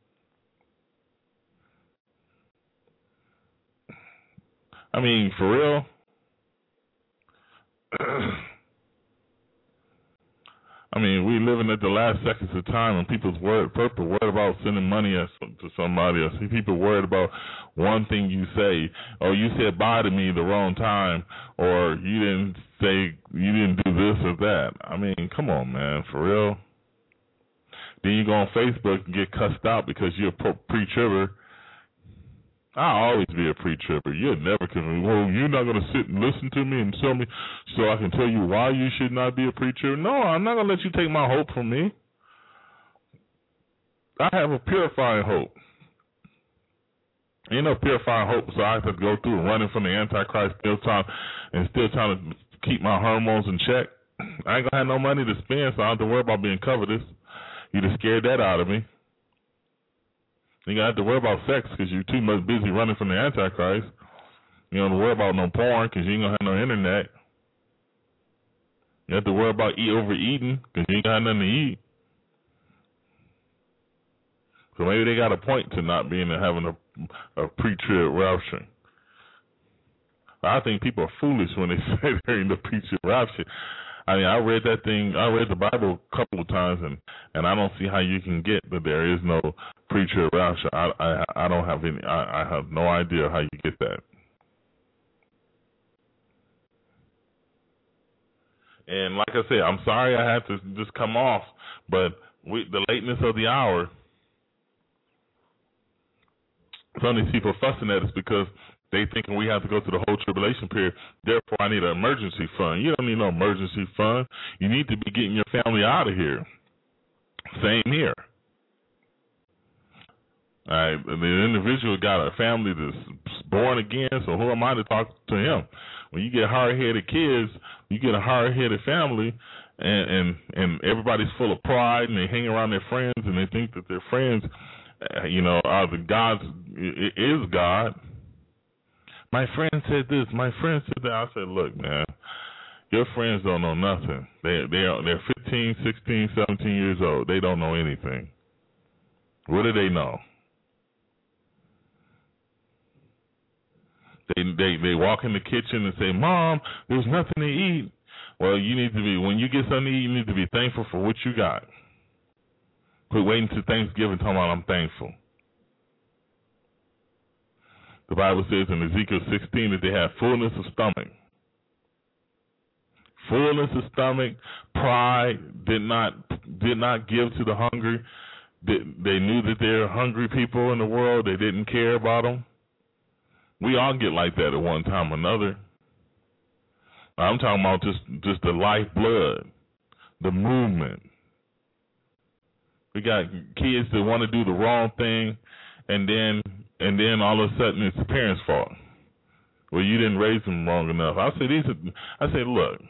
S2: I mean, for real. I mean, we living at the last seconds of time, and people's worried, people worried about sending money to somebody. I see people worried about one thing you say, or you said bye to me the wrong time, or you didn't say you didn't do this or that. I mean, come on, man, for real. Then you go on Facebook and get cussed out because you're pre-tribber I'll always be a pre-tripper. You're never convince well, you're not gonna sit and listen to me and tell me so I can tell you why you should not be a pre-tripper. No, I'm not gonna let you take my hope from me. I have a purifying hope. Ain't no purifying hope, so I have to go through running from the Antichrist still time and still trying to keep my hormones in check. I ain't gonna have no money to spend, so I don't have to worry about being covetous. You just scared that out of me. You don't have to worry about sex because you're too much busy running from the Antichrist. You don't have to worry about no porn because you ain't gonna have no internet. You have to worry about eat overeating because you ain't got nothing to eat. So maybe they got a point to not being having a, a pre-trib rapture. I think people are foolish when they say they're in the pre-trib rapture. I mean, I read that thing. I read the Bible a couple of times, and and I don't see how you can get that there is no pre-trib rapture. I I I don't have any. I I have no idea how you get that. And like I said, I'm sorry I had to just come off, but we, the lateness of the hour, some of these people fussing at us because they thinking we have to go through the whole tribulation period. Therefore, I need an emergency fund. You don't need no emergency fund. You need to be getting your family out of here. Same here. All right, the individual got a family that's born again, so who am I to talk to him? When you get hard-headed kids, you get a hard-headed family, and and and everybody's full of pride, and they hang around their friends, and they think that their friends, uh, you know, are the gods. Is God? My friend said this. My friend said that. I said, look, man, your friends don't know nothing. They they are they're 15, 16, 17 years old. They don't know anything. What do they know? They they they walk in the kitchen and say, "Mom, there's nothing to eat." Well, you need to be when you get something to eat, you need to be thankful for what you got. Quit waiting to Thanksgiving talking about I'm thankful. The Bible says in Ezekiel 16 that they have fullness of stomach. Fullness of stomach, pride did not did not give to the hungry. They, knew that there are hungry people in the world. They didn't care about them. We all get like that at one time or another. I'm talking about just just the lifeblood, the movement. We got kids that want to do the wrong thing, and then and then all of a sudden it's the parents' fault. Well, you didn't raise them wrong enough. I say these. Are, I say, look,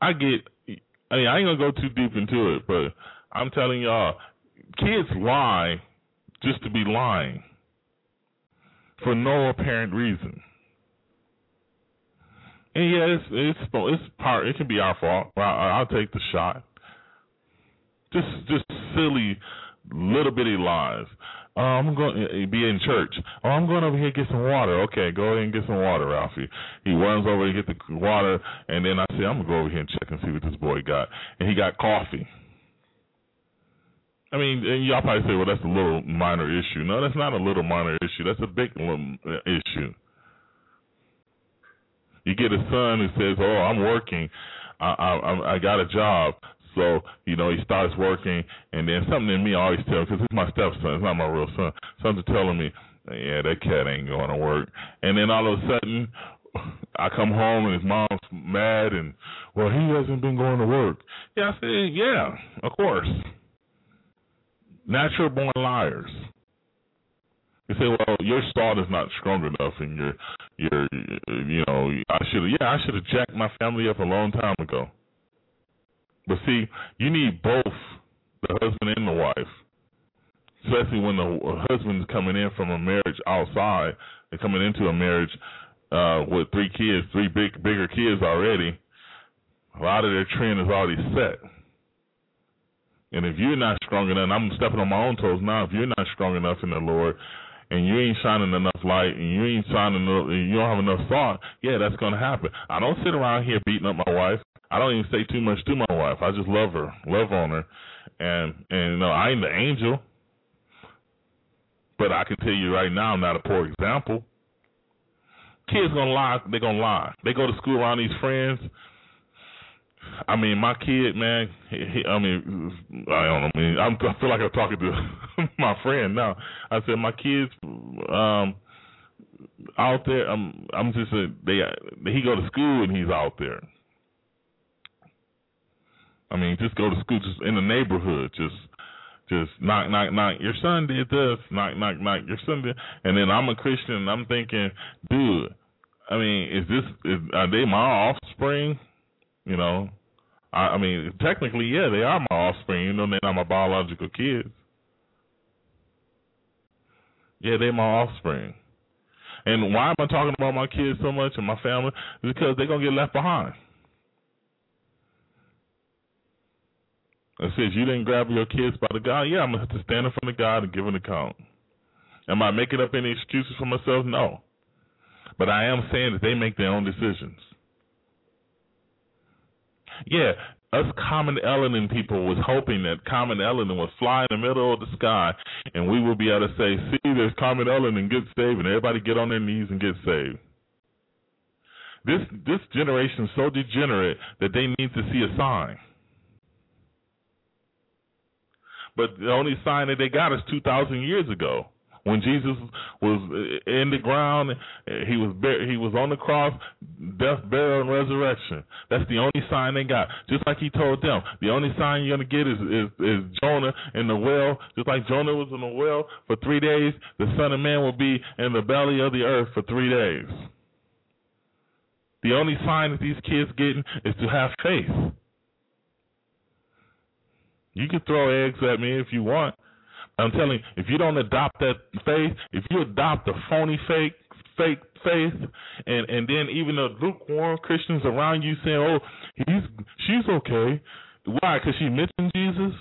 S2: I get. I mean, I ain't gonna go too deep into it, but I'm telling y'all, kids lie just to be lying for no apparent reason. And yeah, it's it's it's part. It can be our fault. I'll, I'll take the shot. Just just silly little bitty lies. Oh, I'm going to be in church. Oh, I'm going over here to get some water. Okay, go ahead and get some water, Ralphie. He runs over to get the water, and then I say, I'm going to go over here and check and see what this boy got. And he got coffee. I mean, and y'all probably say, well, that's a little minor issue. No, that's not a little minor issue. That's a big uh, issue. You get a son who says, "Oh, I'm working. I I, I got a job. So, you know, he starts working, and then something in me always tells, because it's my stepson, it's not my real son, something telling me, yeah, that cat ain't going to work. And then all of a sudden, I come home and his mom's mad, and, well, he hasn't been going to work. Yeah, I said, yeah, of course. Natural born liars. You say, well, your start is not strong enough, and your, your, you know, I should have, yeah, I should have jacked my family up a long time ago. But see, you need both the husband and the wife, especially when the husband's coming in from a marriage outside and coming into a marriage uh, with three kids, three big bigger kids already. A lot of their trend is already set. And if you're not strong enough, I'm stepping on my own toes now. If you're not strong enough in the Lord, and you ain't shining enough light and you ain't shining enough, and you don't have enough thought, yeah, that's gonna happen. I don't sit around here beating up my wife. I don't even say too much to my wife. I just love her, love on her, and and you know I ain't the angel, but I can tell you right now I'm not a poor example. Kids gonna lie, they gonna lie. They go to school around these friends. I mean, my kid, man. He, I mean, I don't know. I mean, I'm, I feel like I'm talking to my friend now. I said my kids, um, out there. I'm, I'm just a, they. He go to school and he's out there. I mean, just go to school, just in the neighborhood, just just knock, knock, knock. Your son did this. Knock, knock, knock. Your son did. And then I'm a Christian, and I'm thinking, dude. I mean, is this? Is, are they my offspring? You know, I, I mean, technically, yeah, they are my offspring. You know, they're not my biological kids. Yeah, they're my offspring. And why am I talking about my kids so much and my family? Because they're gonna get left behind. It says you didn't grab your kids by the God. Yeah, I'm gonna have to stand in front of God and give an account. Am I making up any excuses for myself? No. But I am saying that they make their own decisions. Yeah, us Comet Elenin people was hoping that Comet Elenin would fly in the middle of the sky and we would be able to say, see, there's Comet Elenin, get saved, and everybody get on their knees and get saved. This this generation is so degenerate that they need to see a sign. But the only sign that they got is 2,000 years ago when Jesus was in the ground, he was he was on the cross, death, burial, and resurrection. That's the only sign they got. Just like he told them, the only sign you're gonna get is is, is Jonah in the well. Just like Jonah was in the well for three days, the Son of Man will be in the belly of the earth for three days. The only sign that these kids getting is to have faith. You can throw eggs at me if you want. I'm telling you, if you don't adopt that faith, if you adopt a phony fake fake faith, and and then even the lukewarm Christians around you saying, "Oh, he's she's okay," why? Because she mentioned Jesus.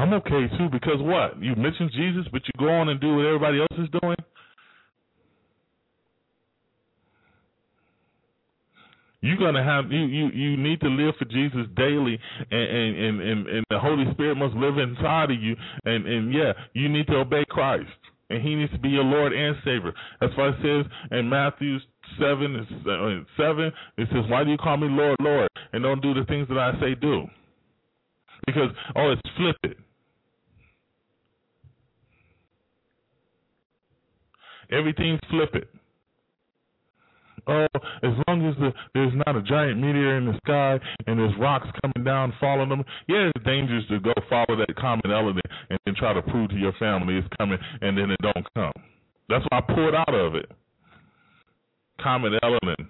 S2: I'm okay too because what? You mentioned Jesus, but you go on and do what everybody else is doing. You're gonna have you you you need to live for Jesus daily, and and and and the Holy Spirit must live inside of you, and and yeah, you need to obey Christ, and He needs to be your Lord and Savior. That's why it says in Matthew seven uh, seven it says, "Why do you call me Lord, Lord, and don't do the things that I say do?" Because oh, it's flip flipped. Everything's flippant oh, as long as the, there's not a giant meteor in the sky and there's rocks coming down following them, yeah, it's dangerous to go follow that Comet Elenin and then try to prove to your family it's coming and then it don't come. That's why I pulled out of it. Comet Elenin.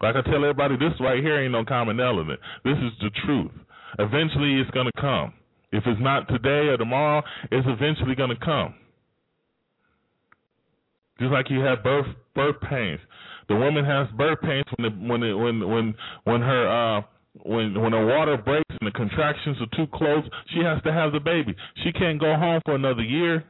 S2: Like I tell everybody, this right here ain't no Comet Elenin. This is the truth. Eventually, it's going to come. If it's not today or tomorrow, it's eventually going to come. Just like you have birth birth pains. The woman has birth pains when the, when it, when when when her uh when when the water breaks and the contractions are too close, she has to have the baby. She can't go home for another year.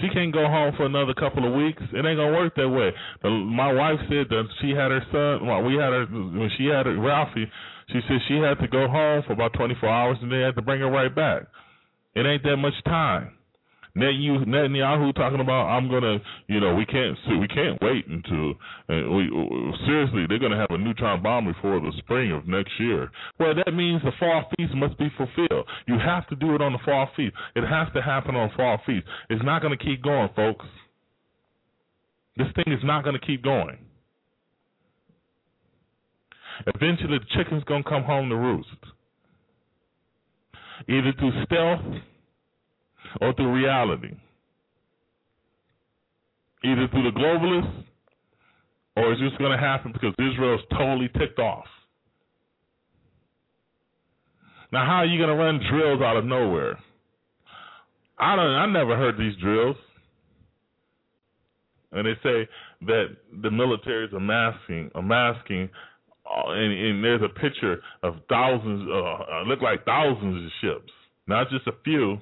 S2: She can't go home for another couple of weeks. It ain't gonna work that way. The, my wife said that she had her son. Well, we had her when she had her, Ralphie. She said she had to go home for about 24 hours and they had to bring her right back. It ain't that much time. Netanyahu talking about I'm gonna, you know, we can't we can't wait until uh, we seriously they're gonna have a neutron bomb before the spring of next year. Well, that means the fall feast must be fulfilled. You have to do it on the fall feast. It has to happen on fall feast. It's not gonna keep going, folks. This thing is not gonna keep going. Eventually, the chicken's gonna come home to roost, either through stealth or through reality? Either through the globalists or is this going to happen because Israel's totally ticked off? Now, how are you going to run drills out of nowhere? I don't. I never heard these drills, and they say that the military is masking, masking, uh, and, and, there's a picture of thousands, uh, uh, look like thousands of ships not just a few.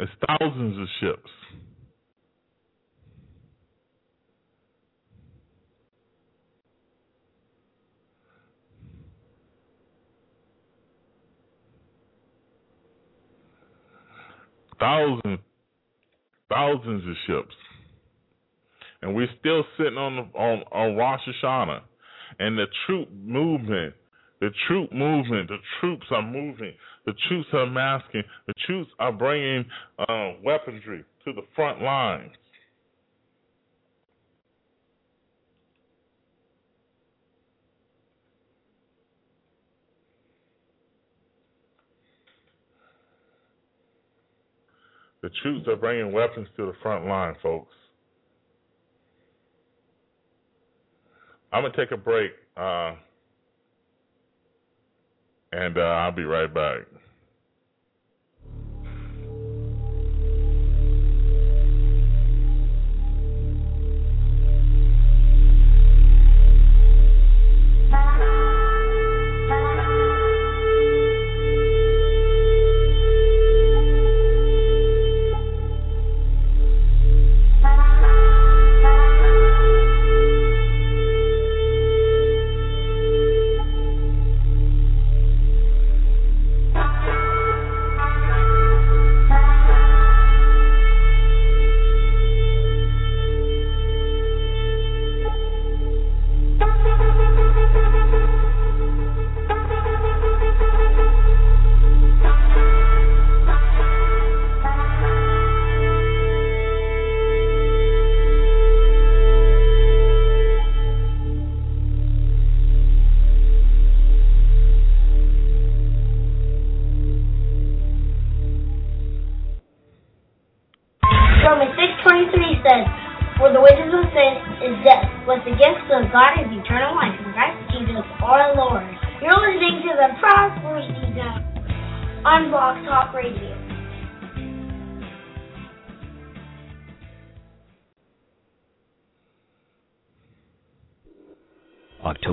S2: It's thousands of ships. Thousands, thousands of ships, and we're still sitting on the, on on Rosh Hashanah, and the troop movement, the troop movement, the troops are moving, the troops are masking, the troops are bringing uh, weaponry to the front lines. The troops are bringing weapons to the front line, folks. I'm gonna take a break, uh, and uh, I'll be right back.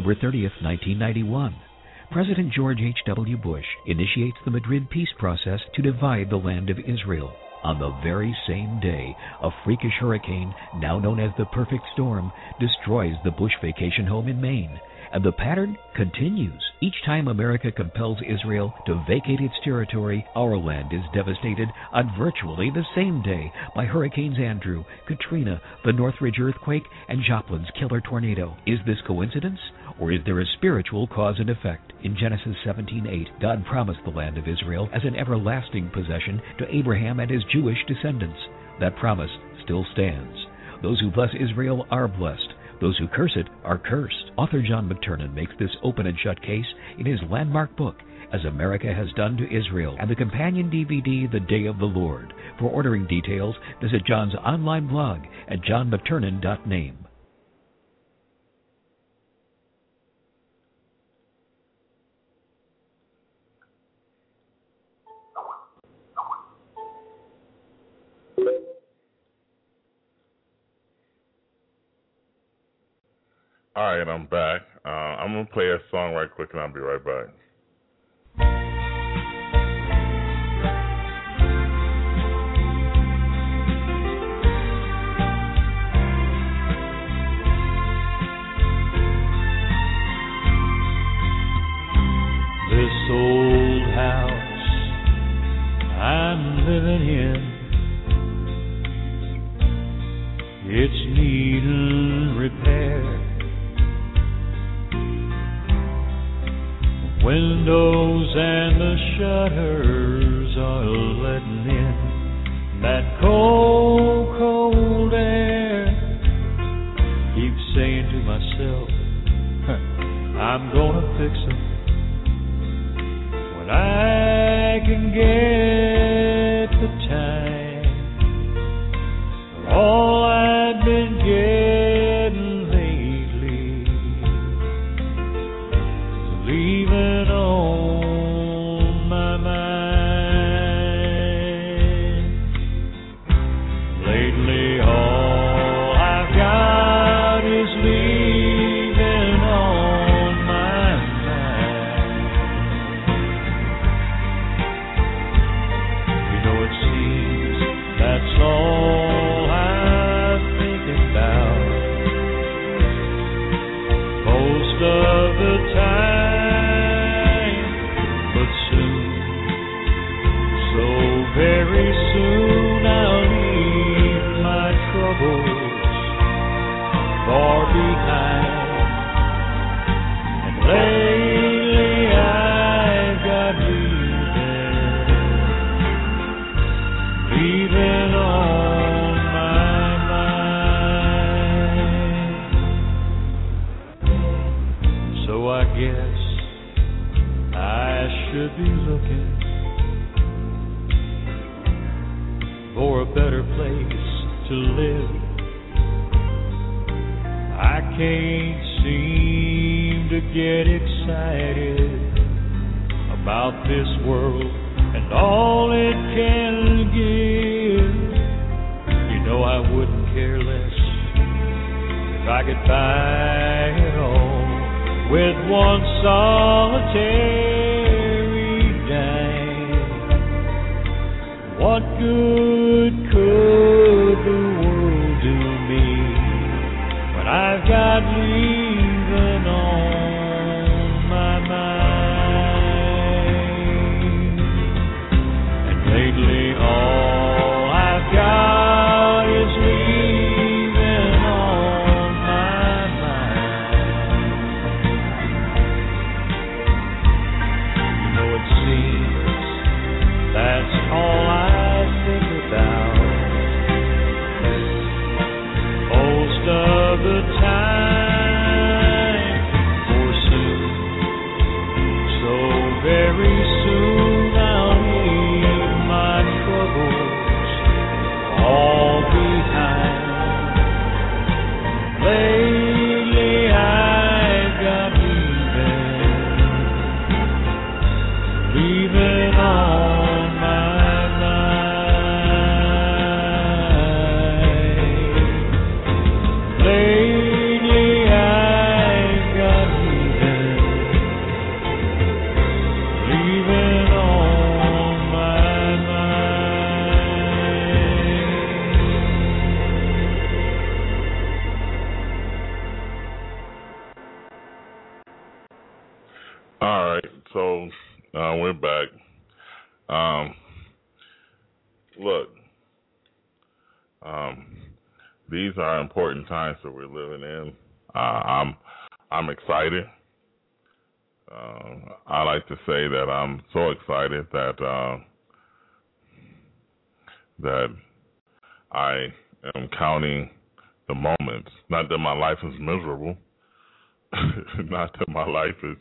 S3: October 30th, 1991. President George H.W. Bush initiates the Madrid peace process to divide the land of Israel. On the very same day, a freakish hurricane, now known as the perfect storm, destroys the Bush vacation home in Maine. And the pattern continues. Each time America compels Israel to vacate its territory, our land is devastated on virtually the same day by Hurricanes Andrew, Katrina, the Northridge earthquake, and Joplin's killer tornado. Is this coincidence? Or is there a spiritual cause and effect? In Genesis 17:8, God promised the land of Israel as an everlasting possession to Abraham and his Jewish descendants. That promise still stands. Those who bless Israel are blessed. Those who curse it are cursed. Author John McTernan makes this open and shut case in his landmark book, As America Has Done to Israel, and the companion DVD, The Day of the Lord. For ordering details, visit John's online blog at johnmcternan.name.
S2: All right, I'm back. Uh, I'm gonna play a song right quick, and I'll be right back.
S4: This old house I'm living in, it's needing repair. Windows and the shutters are letting in that cold, cold air. Keep saying to myself, I'm gonna fix it when I can get the time. All I've get excited about this world and all it can give. You know I wouldn't care less if I could buy it all with one solitary dime. What good
S2: these are important times that we're living in. Uh, I'm I'm excited. Uh, I like to say that I'm so excited that uh, that I am counting the moments. Not that my life is miserable. not that my life is,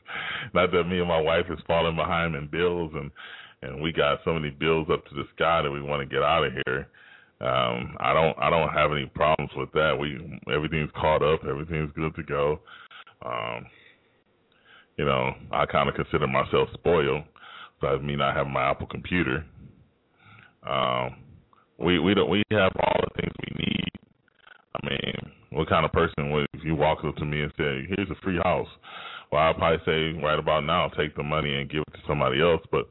S2: not that me and my wife is falling behind in bills and and we got so many bills up to the sky that we want to get out of here. Um, I don't I don't have any problems with that. We everything's caught up, everything's good to go. Um, you know, I kind of consider myself spoiled So I mean, I have my Apple computer. Um, we we don't we have all the things we need. I mean, what kind of person would if you walk up to me and say, "Here's a free house"? Well, I'd probably say right about now, take the money and give it to somebody else. But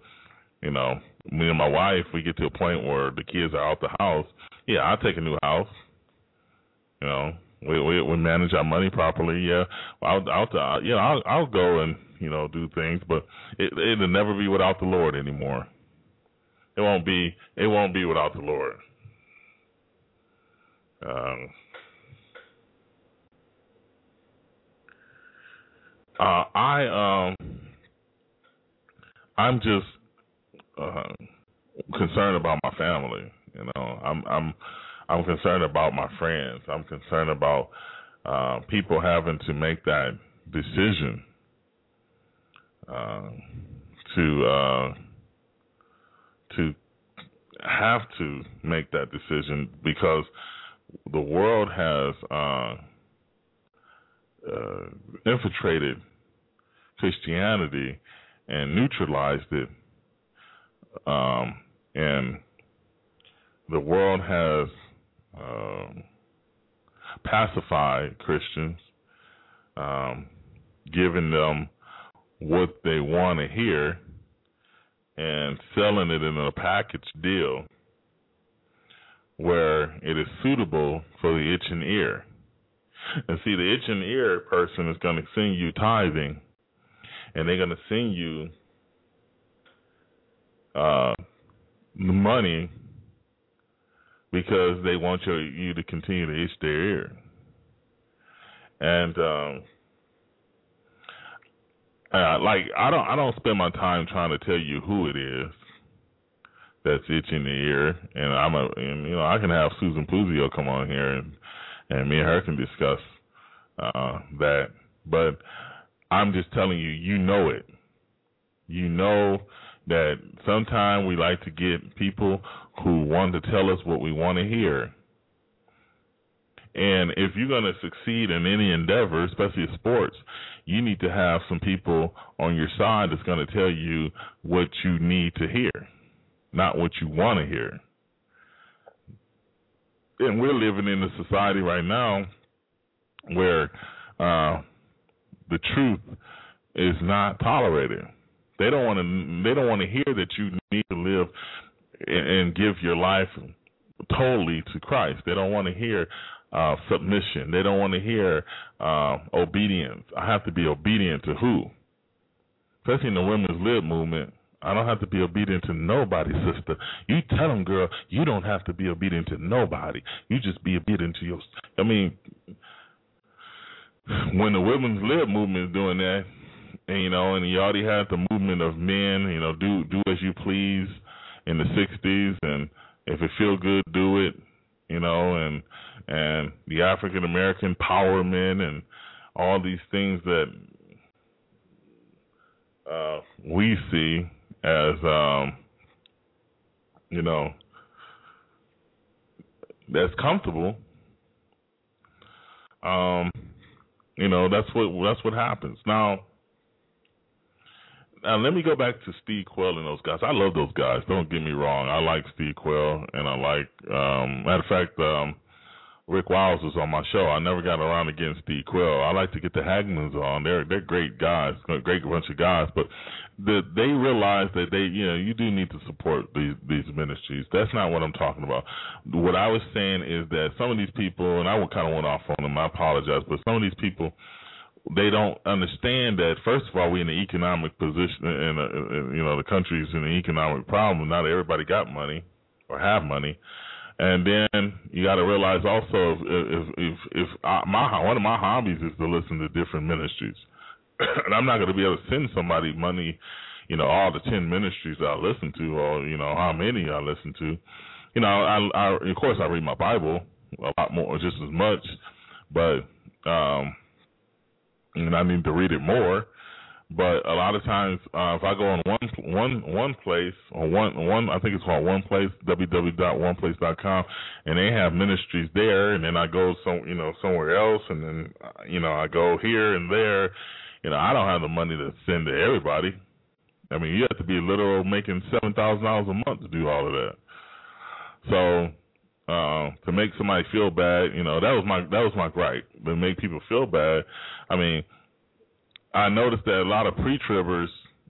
S2: you know, me and my wife, we get to a point where the kids are out of the house. Yeah, I'll take a new house. You know, we we, we manage our money properly. Yeah, I'll, I'll you know I'll I'll go and you know do things, but it it'll never be without the Lord anymore. It won't be it won't be without the Lord. Um, uh, I um I'm just uh, concerned about my family. You know, I'm I'm I'm concerned about my friends. I'm concerned about uh, people having to make that decision uh, to uh, to have to make that decision because the world has uh, uh, infiltrated Christianity and neutralized it, um, and the world has um, pacified Christians, um, giving them what they want to hear, and selling it in a package deal where it is suitable for the itch itching ear. And see, the itch itching ear person is going to send you tithing, and they're going to send you uh, money because they want you, you to continue to itch their ear. And um, uh, like I don't I don't spend my time trying to tell you who it is that's itching the ear, and I'm a and you know I can have Susan Puzio come on here and and me and her can discuss uh, that, but I'm just telling you, you know it. You know that sometimes we like to get people who want to tell us what we want to hear. And if you're going to succeed in any endeavor, especially sports, you need to have some people on your side that's going to tell you what you need to hear, not what you want to hear. And we're living in a society right now where uh, the truth is not tolerated. They don't want to. They don't want to hear that you need to live and, and give your life totally to Christ. They don't want to hear uh, submission. They don't want to hear uh, obedience. I have to be obedient to who? Especially in the women's lib movement. I don't have to be obedient to nobody, sister. You tell them, girl, you don't have to be obedient to nobody. You just be obedient to your. I mean, when the women's lib movement is doing that, and you know, and you already had the movement of men, you know, do do as you please in the '60s, and if it feel good, do it, you know, and and the African American power men and all these things that uh, we see as um, you know that's comfortable. Um, you know that's what that's what happens now. Now let me go back to Steve Quayle and those guys. I love those guys. Don't get me wrong. I like Steve Quayle and I like. Um, matter of fact, um, Rick Wiles was on my show. I never got around to getting Steve Quayle. I like to get the Hagmanns on. They're they're great guys, great bunch of guys. But the, they realize that they you know you do need to support these these ministries. That's not what I'm talking about. What I was saying is that some of these people, and I kind of went off on them. I apologize, but some of these people they don't understand that first of all we're in an economic position and you know the country's in an economic problem. Not everybody got money or have money. And then you got to realize also if if if, if I, my one of my hobbies is to listen to different ministries, and I'm not going to be able to send somebody money, you know, all the ten ministries I listen to, or you know how many I listen to. You know, I, I of course I read my Bible a lot more, just as much, but um, and I need to read it more. But a lot of times, uh, if I go on one one one place or one one, I think it's called One Place, www.oneplace.com, and they have ministries there, and then I go some you know somewhere else, and then uh, you know I go here and there. You know, I don't have the money to send to everybody. I mean, you have to be literal making seven thousand dollars a month to do all of that. So uh, to make somebody feel bad, you know, that was my that was my gripe. To make people feel bad, I mean I noticed that a lot of pre-tribbers,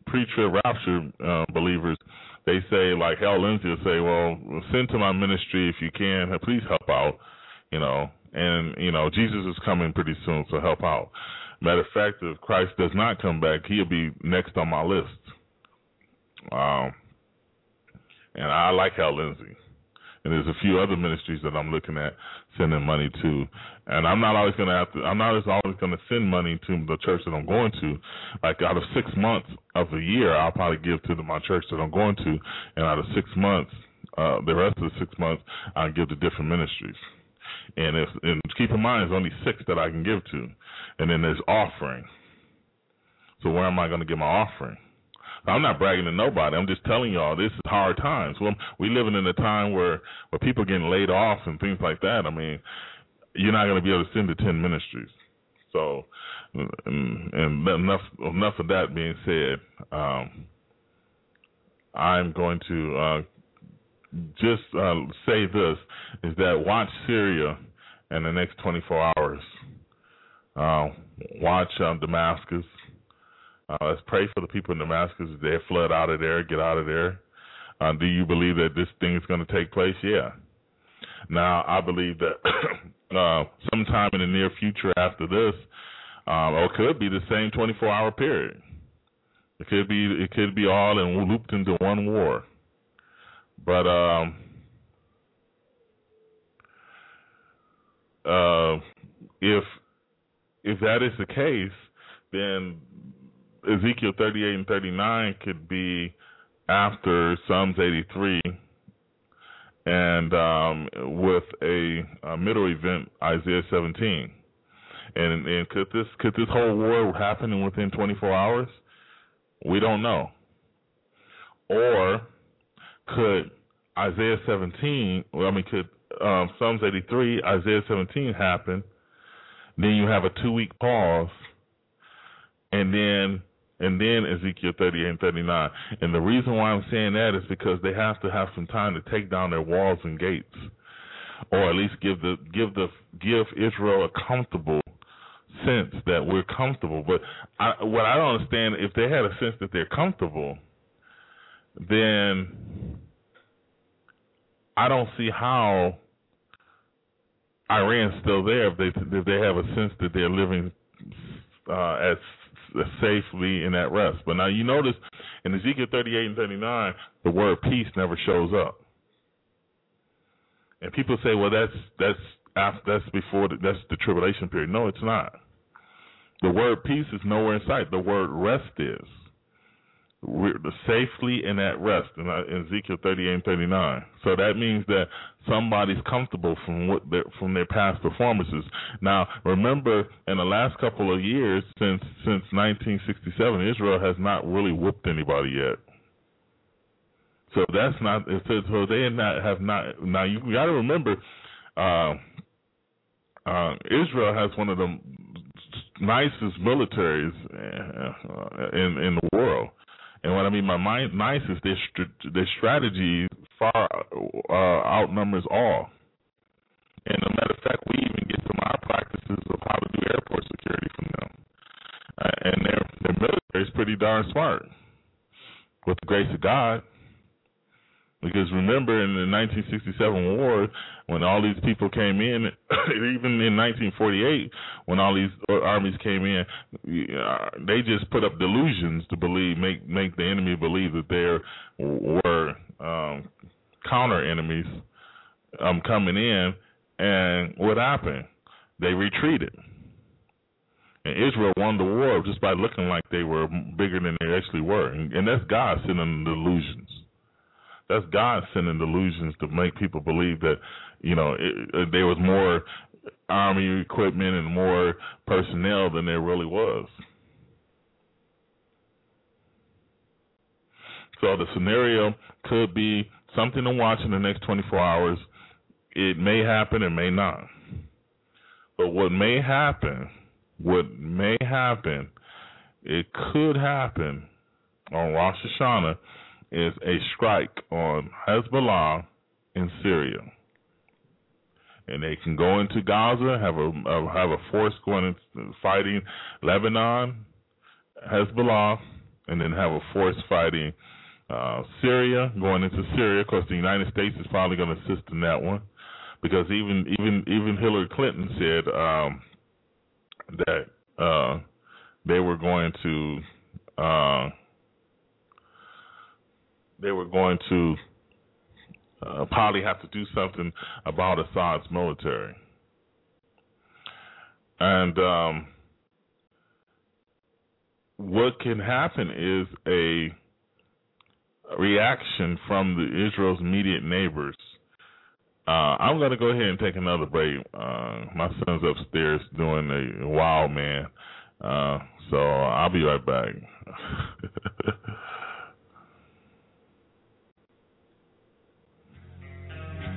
S2: pre-trib rapture uh, believers, they say like Hal Lindsey will say, "Well, send to my ministry if you can. Please help out." You know, and you know Jesus is coming pretty soon, so help out. Matter of fact, if Christ does not come back, he'll be next on my list. Um, and I like Hal Lindsey and there's a few other ministries that I'm looking at sending money to. And I'm not always to have to. I'm not always going to send money to the church that I'm going to. Like out of six months of the year, I'll probably give to the, my church that I'm going to, and out of six months, uh, the rest of the six months, I give to different ministries. And if and keep in mind, there's only six that I can give to, and then there's offering. So where am I going to get my offering? I'm not bragging to nobody. I'm just telling y'all this is hard times. Well, we living in a time where where people getting laid off and things like that. I mean, you're not going to be able to send to ten ministries. So, and, and enough enough of that being said, um, I'm going to uh, just uh, say this: is that watch Syria in the next 24 hours. Uh, watch um, Damascus. Uh, let's pray for the people in Damascus. They flood out of there, get out of there. Uh, do you believe that this thing is going to take place? Yeah. Now, I believe that uh, sometime in the near future after this, um, or it could be the same 24-hour period. It could be it could be all and looped into one war. But um, uh, if if that is the case, then Ezekiel 38 and 39 could be after Psalms 83 and um, with a, a, middle event, Isaiah 17. And, and could this could this whole war happen within 24 hours? We don't know. Or could Isaiah 17? Well, I mean, could um, Psalms 83, Isaiah 17 happen? Then you have a two week pause, and then and then Ezekiel 38 and 39. And the reason why I'm saying that is because they have to have some time to take down their walls and gates, or at least give the give the give Israel a comfortable sense that we're comfortable. But I, what I don't understand, if they had a sense that they're comfortable, then I don't see how Iran's still there if they if they have a sense that they're living uh, as safely and at rest. But now you notice in Ezekiel 38 and 39, the word peace never shows up. And people say, well, that's that's after, that's before the, that's the tribulation period. No, it's not. The word peace is nowhere in sight. The word rest is. We're safely and at rest in, uh, Ezekiel 38 and 39. So that means that somebody's comfortable from what their, from their past performances. Now, remember, in the last couple of years, since since 1967, Israel has not really whooped anybody yet. So that's not so they not have not. Now you got to remember, uh, uh, Israel has one of the nicest militaries uh, in in the world. And what I mean by my nicest, their their strategy far uh, outnumbers all. And a matter of fact, we even get some our practices of how to do airport security from them. Uh, and their their military is pretty darn smart. With the grace of God, because remember, in the 1967 war, when all these people came in, even in 1948, when all these armies came in, they just put up delusions to believe, make make the enemy believe that there were um, counter enemies um, coming in, and what happened? They retreated. And Israel won the war just by looking like they were bigger than they actually were, and, and that's God sending delusions. That's God sending delusions to make people believe that you know it, there was more army equipment and more personnel than there really was. So the scenario could be something to watch in the next 24 hours. It may happen, it may not. But what may happen, what may happen, it could happen on Rosh Hashanah is a strike on Hezbollah in Syria. And they can go into Gaza, have a have a force going and fighting Lebanon, Hezbollah, and then have a force fighting uh, Syria, going into Syria. Of course, the United States is probably going to assist in that one, because even even even Hillary Clinton said um, that uh, they were going to uh, they were going to uh, probably have to do something about Assad's military. And um, what can happen is a reaction from the Israel's immediate neighbors. Uh, I'm going to go ahead and take another break. Uh, my son's upstairs doing a wild man, uh, so I'll be right back.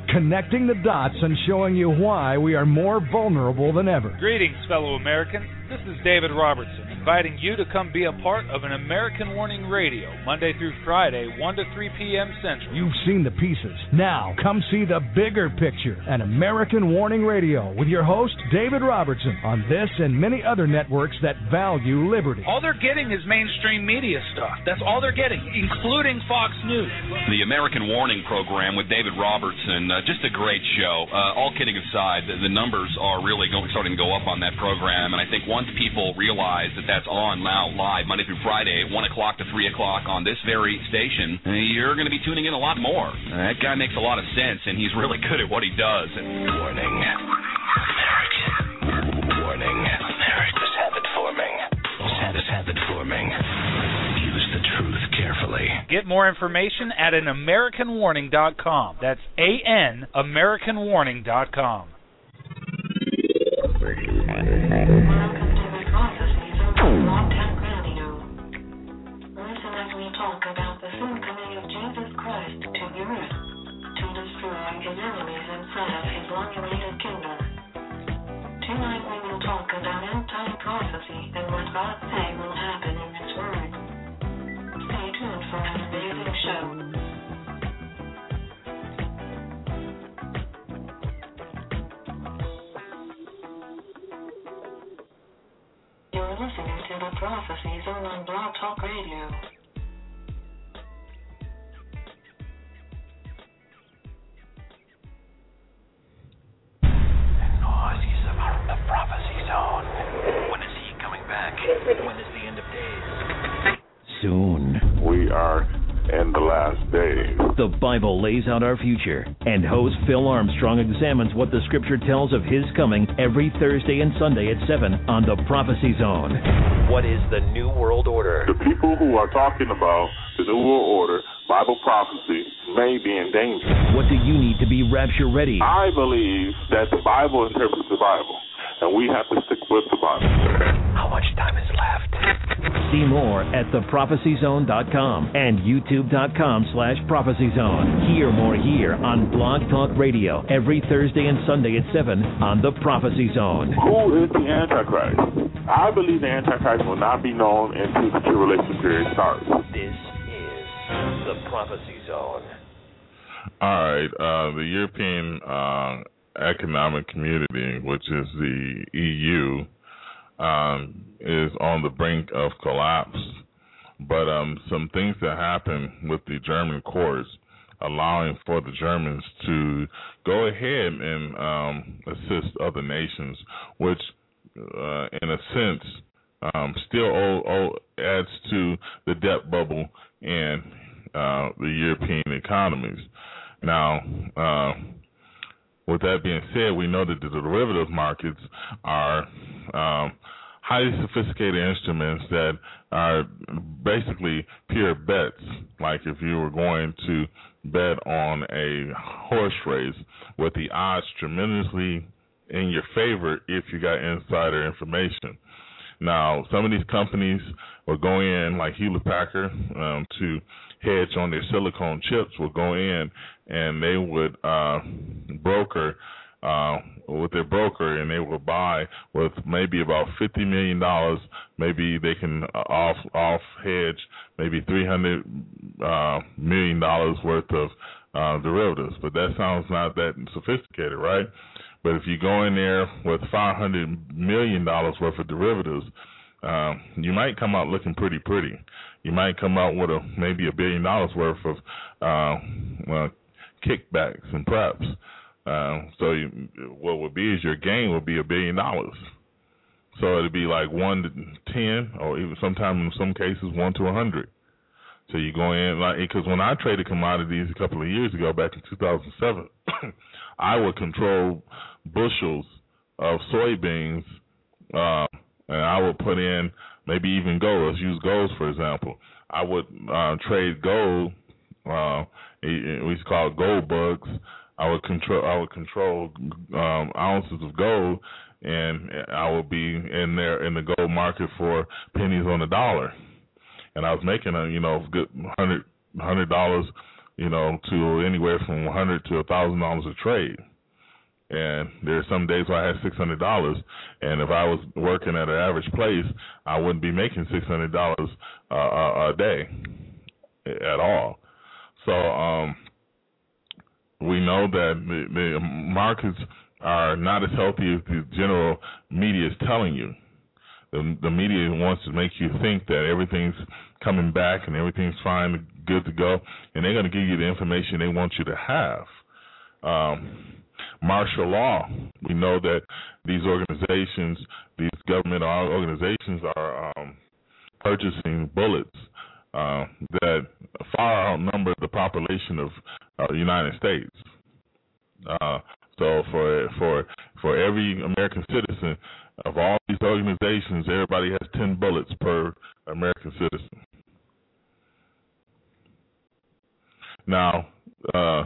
S5: connecting the dots and showing you why we are more vulnerable than ever.
S6: Greetings, fellow Americans. This is David Robertson, inviting you to come be a part of an American Warning Radio, Monday through Friday, 1 to 3 p.m. Central.
S5: You've seen the pieces. Now, come see the bigger picture. An American Warning Radio with your host, David Robertson, on this and many other networks that value liberty.
S6: All they're getting is mainstream media stuff. That's all they're getting, including Fox News.
S7: The American Warning Program with David Robertson, uh, just a great show. Uh, all kidding aside, the, the numbers are really going, starting to go up on that program, and I think once people realize that that's on now live Monday through Friday, 1 o'clock to 3 o'clock on this very station, you're going to be tuning in a lot more. That guy makes a lot of sense, and he's really good at what he does. Warning.
S6: Warning. America's habit forming. Status habit
S8: forming. Use the truth carefully. Get more information at anamericanwarning.com. That's A-N,
S1: AmericanWarning.com. Bible lays out our future, and host Phil Armstrong examines what the Scripture tells of His coming every Thursday and Sunday at 7 on the Prophecy Zone.
S3: What is the New World Order?
S2: The people who are talking about the New World Order, Bible prophecy, may be in danger.
S1: What do you need to be rapture ready?
S2: I believe that the Bible interprets the Bible, and we have to stick with the Bible.
S3: How much time is left?
S1: See more at theprophecyzone.com and youtube.com slash prophecyzone. Hear more here on Blog Talk Radio every Thursday and Sunday at 7 on The Prophecy Zone.
S2: Who is the Antichrist? I believe the Antichrist will not be known until the tribulation period starts.
S3: This is the Prophecy Zone.
S2: All right, uh, the European uh, Economic Community, which is the EU, um, is on the brink of collapse. But um, some things that happened with the German courts allowing for the Germans to go ahead and um, assist other nations, which, uh, in a sense, um, still adds to the debt bubble in uh, the European economies. Now, uh, with that being said, we know that the derivative markets are um, highly sophisticated instruments that are basically pure bets. Like if you were going to bet on a horse race with the odds tremendously in your favor if you got insider information. Now, some of these companies will go in, like Hewlett Packard, um, to hedge on their silicone chips, will go in and they would uh, broker uh, with their broker, and they will buy with maybe about fifty million dollars. Maybe they can off off hedge maybe three hundred uh, million dollars worth of uh, derivatives. But that sounds not that sophisticated, right? But if you go in there with five hundred million dollars worth of derivatives, uh, you might come out looking pretty pretty. You might come out with a maybe a billion dollars worth of uh, uh, kickbacks and preps. Uh, so you, what would be is your gain would be a billion dollars. So it'd be like one to ten, or even sometimes in some cases one to a hundred. So you go in like because when I traded commodities a couple of years ago, back in 2007, I would control bushels of soybeans, uh, and I would put in maybe even gold. Let's use gold for example. I would uh, trade gold. Uh, we used to call it gold bugs. I would control. I would control um, ounces of gold, and I would be in there in the gold market for pennies on the dollar. And I was making a you know good hundred hundred dollars, you know, to anywhere from one hundred to a thousand dollars a trade. And there are some days where I had six hundred dollars, and if I was working at an average place, I wouldn't be making six hundred dollars uh, a day at all. So um, we know that the, the markets are not as healthy as the general media is telling you. The, the media wants to make you think that everything's coming back and everything's fine, good to go, and they're going to give you the information they want you to have. Um, martial law. We know that these organizations, these government organizations, are um, purchasing bullets uh, that far outnumber the population of uh, the United States. Uh, so for for for every American citizen of all these organizations, everybody has ten bullets per American citizen. Now, uh,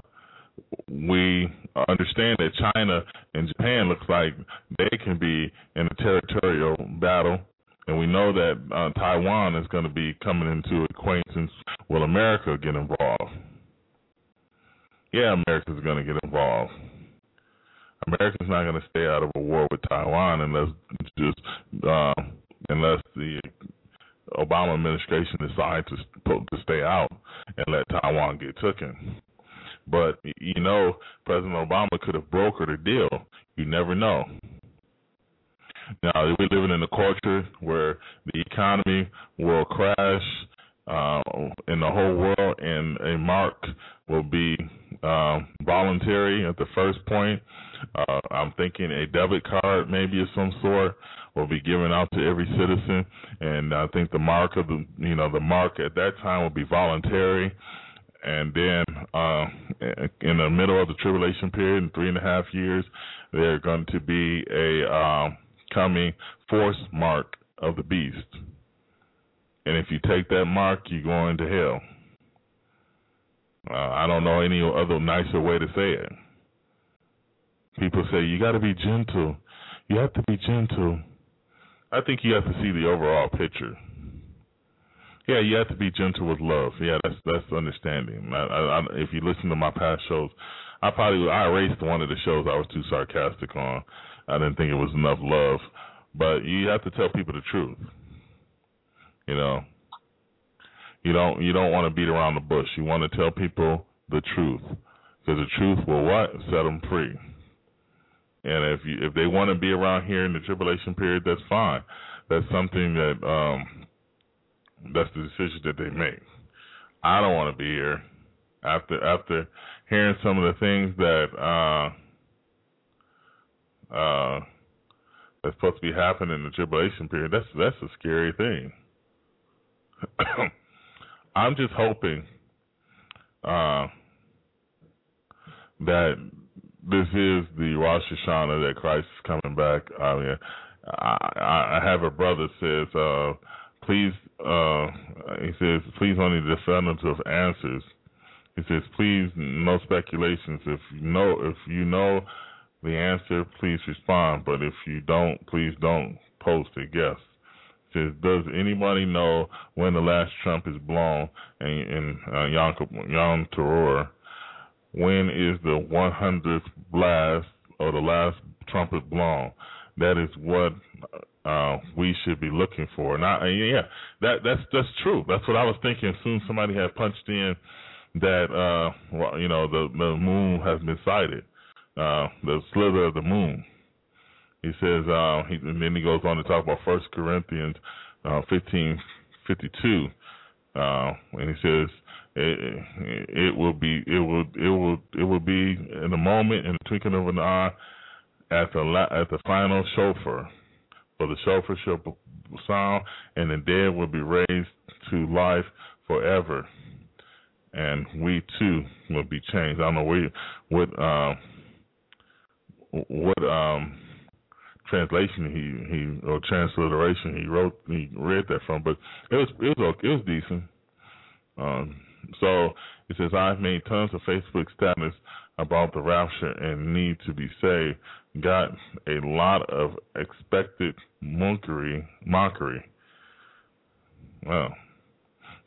S2: we understand that China and Japan looks like they can be in a territorial battle, and we know that uh, Taiwan is going to be coming into acquaintance. Will America get involved? Yeah, America's going to get involved. America's not going to stay out of a war with Taiwan unless just uh, unless the Obama administration decides to to stay out and let Taiwan get taken. But you know, President Obama could have brokered a deal. You never know. Now we're living in a culture where the economy will crash uh, in the whole world, and a mark will be uh, voluntary at the first point. Uh, I'm thinking a debit card, maybe of some sort, will be given out to every citizen, and I think the mark of the, you know, the mark at that time will be voluntary and then uh, in the middle of the tribulation period, in three and a half years, there's going to be a um, coming force mark of the beast. And if you take that mark, you're going to hell. Uh, I don't know any other nicer way to say it. People say you got to be gentle. You have to be gentle. I think you have to see the overall picture. Yeah, you have to be gentle with love. Yeah, that's that's understanding. I, I, if you listen to my past shows, I probably I erased one of the shows I was too sarcastic on. I didn't think it was enough love, but you have to tell people the truth. You know, you don't you don't want to beat around the bush. You want to tell people the truth because the truth will what set them free. And if you if they want to be around here in the tribulation period, that's fine. That's something that um that's the decision that they make. I don't want to be here after after hearing some of the things that uh uh that's supposed to be happening in the tribulation period. That's that's a scary thing. I'm just hoping uh that this is the Rosh Hashanah that Christ is coming back. I mean, I, I have a brother says, uh, please, uh, he says, please only the definitive answers. He says, please, no speculations. If you know, if you know the answer, please respond. But if you don't, please don't post a guess. Says, does anybody know when the last trump is blown in, in uh, Yom, Yom Teruah? When is the 100th blast or the last trumpet blown? That is what uh, we should be looking for. And I, yeah, that that's that's true. That's what I was thinking. Soon somebody had punched in that uh, you know the the moon has been sighted, uh, the slither of the moon. He says, uh, he, and then he goes on to talk about First Corinthians uh, fifteen fifty two, uh, and he says. It, it will be it will it will it will be in a moment in the twinkling of an eye at the la- at the final shofar for the shofar shall sound, and the dead will be raised to life forever. And we too will be changed. I don't know where, what um, what um, translation he he or transliteration he wrote he read that from, but it was it was it was decent. Um, so it says I've made tons of Facebook status about the rapture and need to be saved got a lot of expected mockery. Mockery. Well,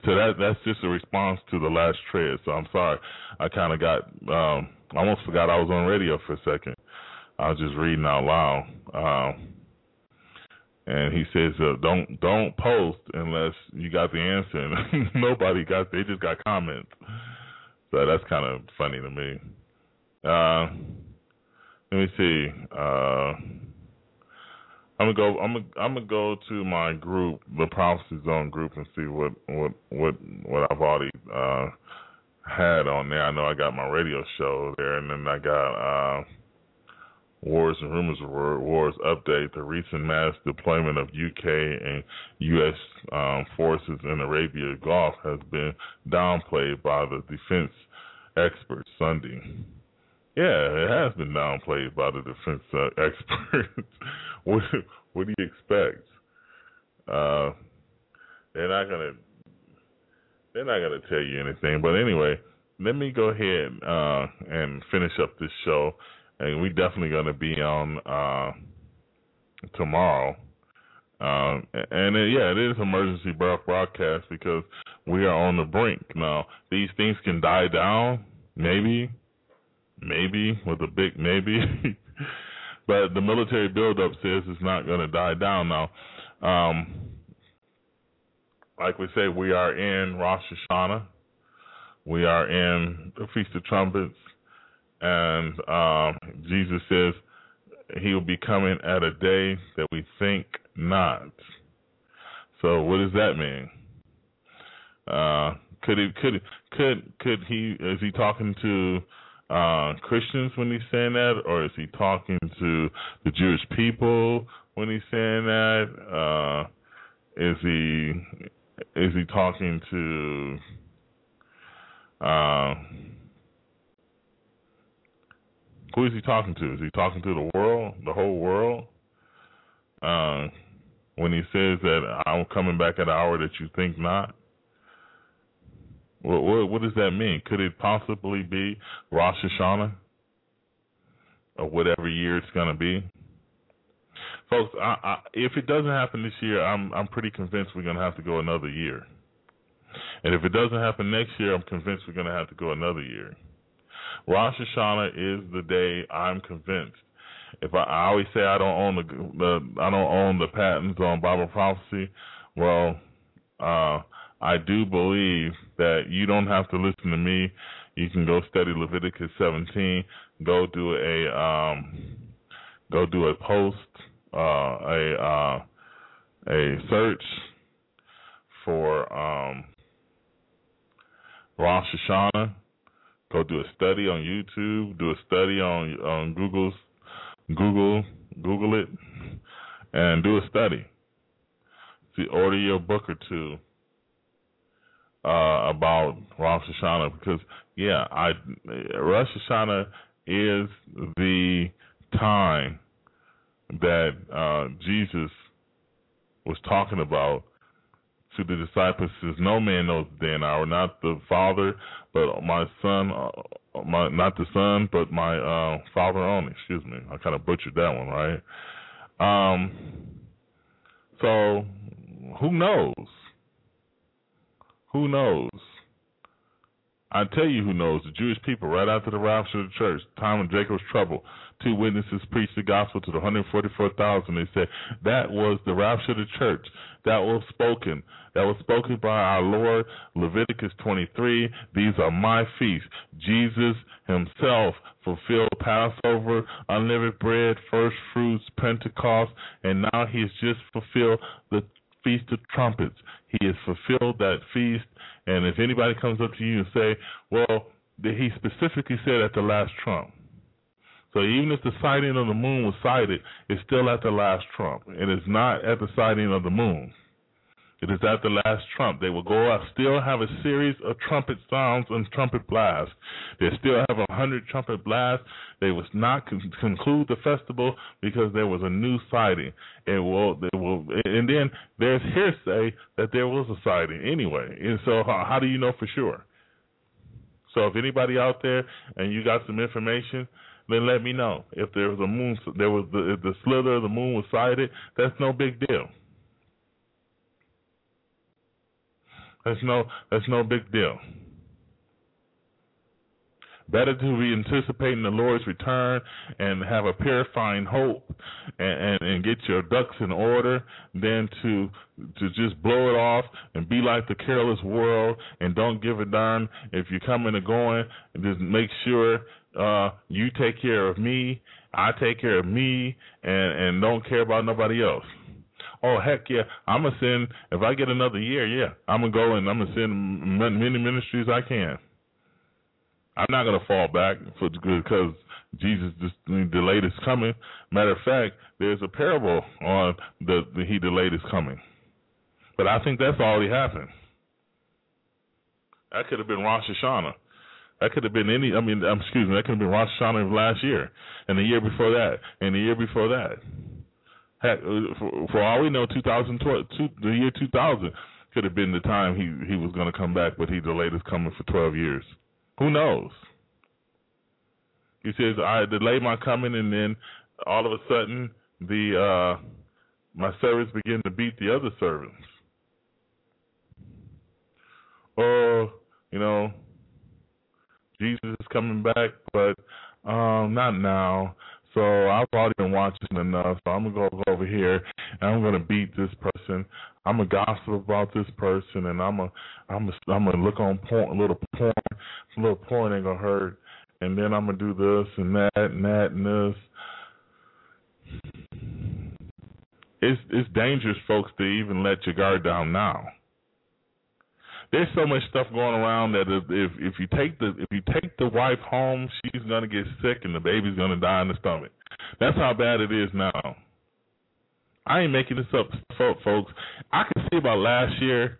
S2: so that that's just a response to the last tread. So I'm sorry, I kind of got um, I almost forgot I was on radio for a second. I was just reading out loud. Um, and he says, uh, "Don't don't post unless you got the answer." And nobody got; they just got comments. So that's kind of funny to me. Uh, let me see. Uh, I'm gonna go. I'm gonna. I'm gonna go to my group, the Prophecy Zone group, and see what what what what I've already uh, had on there. I know I got my radio show there, and then I got uh, Wars and Rumors of Wars update. The recent mass deployment of UK and U.S. Um, forces in Arabia Gulf has been downplayed by the defense experts Sunday. Yeah, it has been downplayed by the defense uh, experts. what what do you expect? Uh, they're not gonna they're not gonna tell you anything. But anyway, let me go ahead uh, and finish up this show, and we definitely going to be on uh, tomorrow. Um, and it, yeah, it is emergency broadcast because we are on the brink. Now, these things can die down, maybe, maybe with a big maybe, but the military buildup says it's not going to die down. Now, um, like we say, we are in Rosh Hashanah. We are in the Feast of Trumpets, and um, Jesus says he will be coming at a day that we think not. So what does that mean? Uh, could he could could could he is he talking to uh, Christians when he's saying that, or is he talking to the Jewish people when he's saying that? Uh, is he is he talking to uh, who is he talking to? Is he talking to the world, the whole world? Uh, when he says that I'm coming back at an hour that you think not? What, what, what does that mean? Could it possibly be Rosh Hashanah or whatever year it's going to be? Folks, I, I, if it doesn't happen this year, I'm I'm pretty convinced we're going to have to go another year. And if it doesn't happen next year, I'm convinced we're going to have to go another year. Rosh Hashanah is the day I'm convinced. If I, I always say I don't own the, the I don't own the patents on Bible prophecy, well, uh, I do believe that you don't have to listen to me. You can go study Leviticus 17. Go do a um, go do a post, uh, a uh, a search for um, Rosh Hashanah. Go do a study on YouTube. Do a study on on Google's Google Google it, and do a study. See, order your book or two uh, about Rosh Hashanah because yeah, I Rosh Hashanah is the time that uh, Jesus was talking about to the disciples says, "No man knows the day and hour, not the Father, but my Son, uh, my not the Son, but my uh, Father only." Excuse me, I kind of butchered that one, right? Um, so who knows? Who knows? I tell you who knows. The Jewish people, right after the rapture of the church, time of Jacob's trouble, two witnesses preached the gospel to the 144,000. They said that was the rapture of the church. That was spoken. That was spoken by our Lord. Leviticus 23. These are my feasts. Jesus himself fulfilled Passover, unleavened bread, first fruits, Pentecost, and now he has just fulfilled the Feast of Trumpets. He has fulfilled that feast. And if anybody comes up to you and say, well, he specifically said at the last trump. So even if the sighting of the moon was sighted, it's still at the last trump. It is not at the sighting of the moon. It is at the last trump. They will go out, still have a series of trumpet sounds and trumpet blasts. They still have a hundred trumpet blasts. They will not con- conclude the festival because there was a new sighting. It will, it will, and then there's hearsay that there was a sighting anyway. And so, how, how do you know for sure? So, if anybody out there and you got some information, then let me know. If there was a moon, there was the, the slither of the moon was sighted. That's no big deal. That's no that's no big deal. Better to be anticipating the Lord's return and have a purifying hope and, and, and get your ducks in order than to to just blow it off and be like the careless world and don't give a darn if you're coming or going. And just make sure uh, you take care of me, I take care of me, and and don't care about nobody else oh heck yeah, I'm gonna send. If I get another year, yeah, I'm gonna go and I'm gonna send many ministries I can. I'm not gonna fall back for because Jesus just delayed his coming. Matter of fact, there's a parable on the, the he delayed his coming, but I think that's already happened. That could have been Rosh Hashanah. That could have been any. I mean, um, excuse me. That could have been Rosh Hashanah of last year, and the year before that, and the year before that. Heck, uh, for, for all we know, 2012, two, the year 2000 could have been the time he he was going to come back, but he delayed his coming for 12 years. Who knows? He says, I delay my coming, and then all of a sudden, the uh, my servants begin to beat the other servants. Or, you know, Jesus is coming back, but um, not now. So I've already been watching enough. So I'm gonna go over here and I'm gonna beat this person. I'm gonna gossip about this person, and I'm a, I'm a, I'm gonna look on porn, a little porn, a little porn ain't gonna hurt, and then I'm gonna do this and that and that and this. It's it's dangerous, folks, to even let your guard down now there's so much stuff going around that if, if if you take the if you take the wife home, she's gonna get sick and the baby's gonna die in the stomach. That's how bad it is now. I ain't making this up, folks. I can see about last year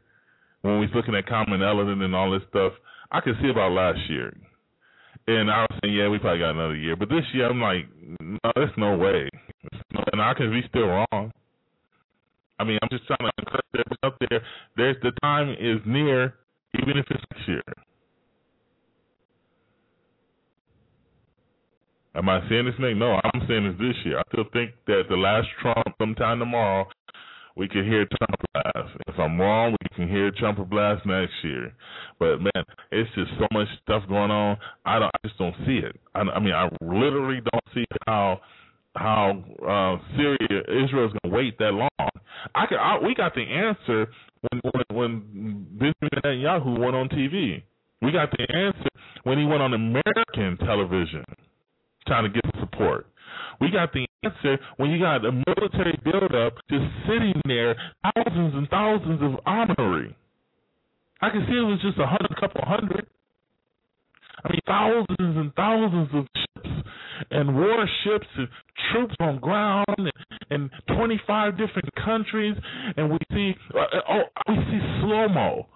S2: when we was looking at Comet Elenin and all this stuff. I can see about last year, and I was saying, yeah, we probably got another year. But this year, I'm like, no, there's no way. And I can be still wrong. I mean, I'm just trying to encourage everybody up there. There's the time is near, even if it's next year. Am I saying this thing? No, I'm saying it's this year. I still think that the last Trump, sometime tomorrow, we can hear Trump blast. If I'm wrong, we can hear Trump blast next year. But man, it's just so much stuff going on. I don't. I just don't see it. I, I mean, I literally don't see how how uh, Syria Israel is going to wait that long. I can I, we got the answer when when, when Benjamin Netanyahu went on TV. We got the answer when he went on American television trying to get support. We got the answer when you got a military buildup just sitting there, thousands and thousands of armory. I can see it was just a hundred, couple hundred. I mean, thousands and thousands of ships and warships and troops on ground and, and 25 different countries, and we see uh, oh we see slow mo.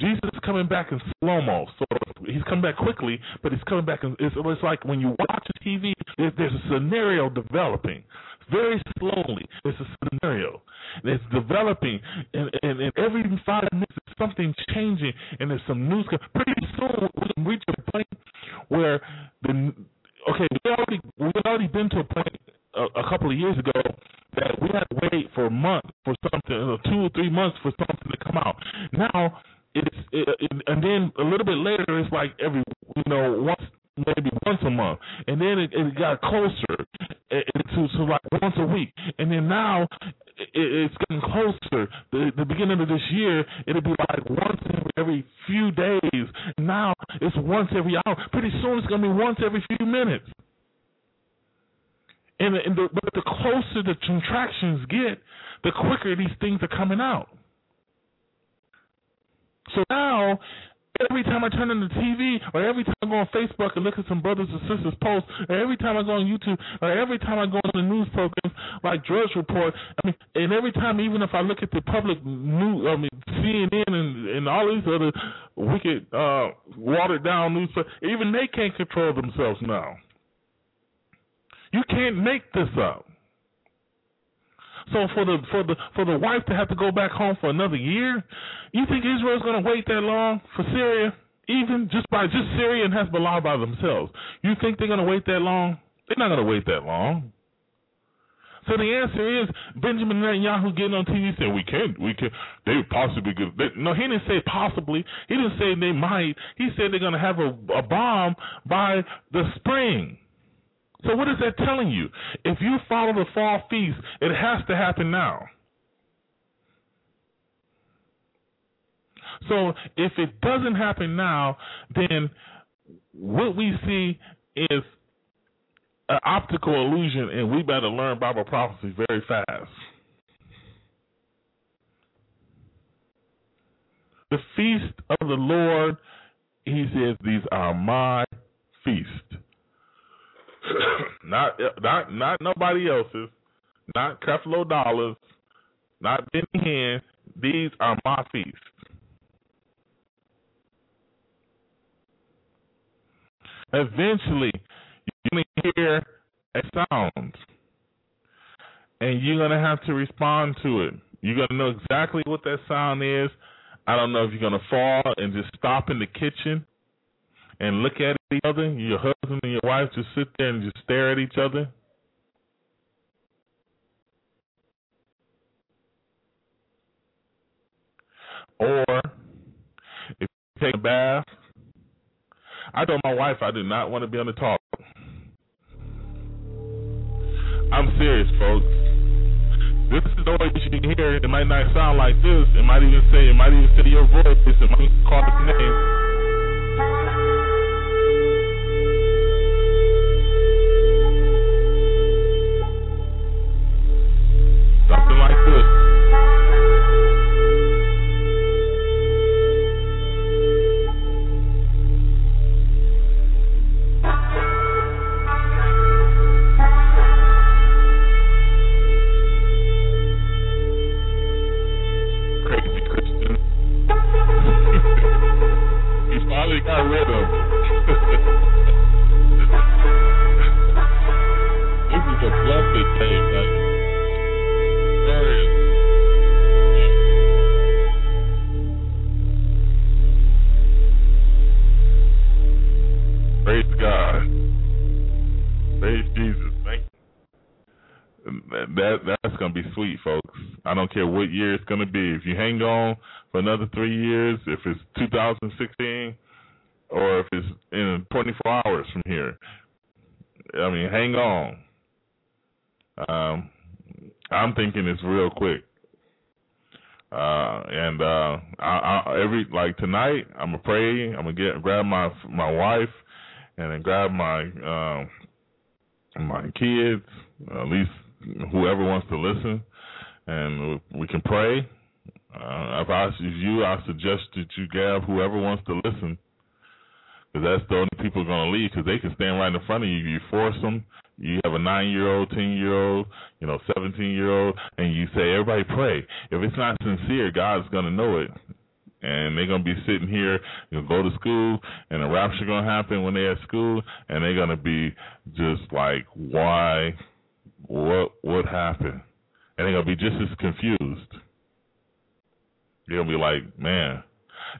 S2: Jesus is coming back in slow mo. So he's coming back quickly, but he's coming back. In, it's, it's like when you watch a TV, there's, there's a scenario developing very slowly. It's a scenario. It's developing, and, and, and every five minutes, something changing, and there's some news. Coming pretty soon, we reach a point where the okay, we already we already been to a point a, a couple of years ago that we had to wait for a month for something, or two or three months for something to come out. Now it's it, it, and then a little bit later, it's like every you know once maybe once a month, and then it, it got closer it, to, to like once a week, and then now it's getting closer. The, the beginning of this year, it'll be like once every few days. Now it's once every hour. Pretty soon it's gonna be once every few minutes. And, and the, but the closer the contractions get, the quicker these things are coming out. So now Every time I turn on the TV, or every time I go on Facebook and look at some brothers and sisters posts, or every time I go on YouTube, or every time I go on the news programs like Drudge Report, I mean, and every time, even if I look at the public news, I mean, CNN and, and all these other wicked, uh, watered down news, even they can't control themselves now. You can't make this up. So for the for the for the wife to have to go back home for another year, you think Israel's going to wait that long for Syria? Even just by just Syria and Hezbollah by themselves, you think they're going to wait that long? They're not going to wait that long. So the answer is Benjamin Netanyahu getting on TV saying we can't, we can, they possibly could. They, no, he didn't say possibly. He didn't say they might. He said they're going to have a, a bomb by the spring. So what is that telling you? If you follow the fall feast, it has to happen now. So if it doesn't happen now, then what we see is an optical illusion, and we better learn Bible prophecy very fast. The feast of the Lord, he says, these are my feast. not not not nobody else's, not Creflo Dollars, not Benny Hinn. These are my feasts. Eventually, you're gonna hear a sound, and you're gonna have to respond to it. You're gonna know exactly what that sound is. I don't know if you're gonna fall and just stop in the kitchen and look at each other, your husband and your wife just sit there and just stare at each other? Or if you take a bath, I told my wife I did not want to be on the talk. I'm serious, folks. This is the way you can hear. It might not sound like this. It might even say, it might even say your voice. It might even call its name. Year it's gonna be. If you hang on for another three years, if it's 2016, or if it's in 24 hours from here, I mean, hang on. Um, I'm thinking it's real quick. Uh, and uh, I, I, every like tonight, I'm gonna pray. I'm gonna get grab my my wife, and then grab my um, my kids, at least whoever wants to listen, and we can pray. Uh, if I was you, I suggest that you grab whoever wants to listen, because that's the only people going to leave. Because they can stand right in front of you. You force them. You have a nine-year-old, ten-year-old, you know, seventeen-year-old, and you say, "Everybody pray." If it's not sincere, God's going to know it, and they're going to be sitting here. You'll go to school, and a rapture going to happen when they're at school, and they're going to be just like, "Why? What? What happened?" And they're to be just as confused. They'll be like, "Man."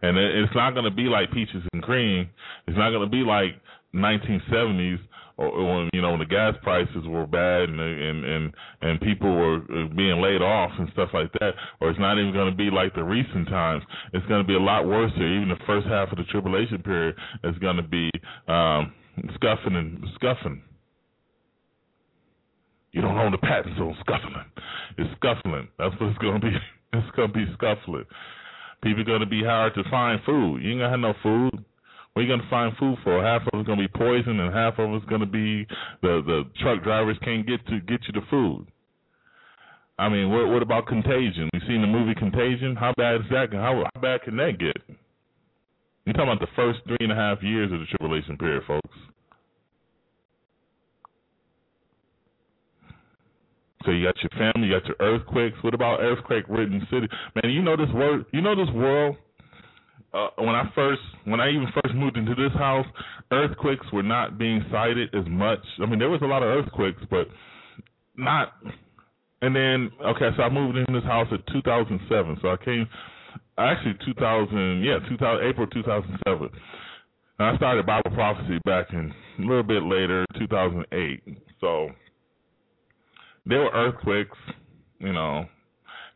S2: And it's not to be like peaches and cream. It's not to be like 1970s or, or when you know when the gas prices were bad and and and and people were uh, being laid off and stuff like that. Or it's not even going to be like the recent times. It's going to be a lot worse. Here. Even the first half of the tribulation period is going to be um, scuffing and scuffing. You don't own the patents on scuffling. It's scuffling. That's what it's to be. It's to be scuffling. People are to be hard to find food. You ain't to have no food. What are you to find food for? Half of it's to be poison, and half of it's to be the the truck drivers can't get to get you the food. I mean, what what about Contagion? You seen the movie Contagion? How bad is that? How how bad can that get? You're talking about the first three and a half years of the tribulation period, folks. So you got your family, you got your earthquakes. What about earthquake-ridden city? Man, you know this word. You know this world. Uh, when I first, when I even first moved into this house, earthquakes were not being cited as much. I mean, there was a lot of earthquakes, but not. And then, okay, so I moved in this house in 2007. So I came, actually 2000, yeah, 2000, April 2007. And I started Bible prophecy back in a little bit later, 2008. So there were earthquakes, you know.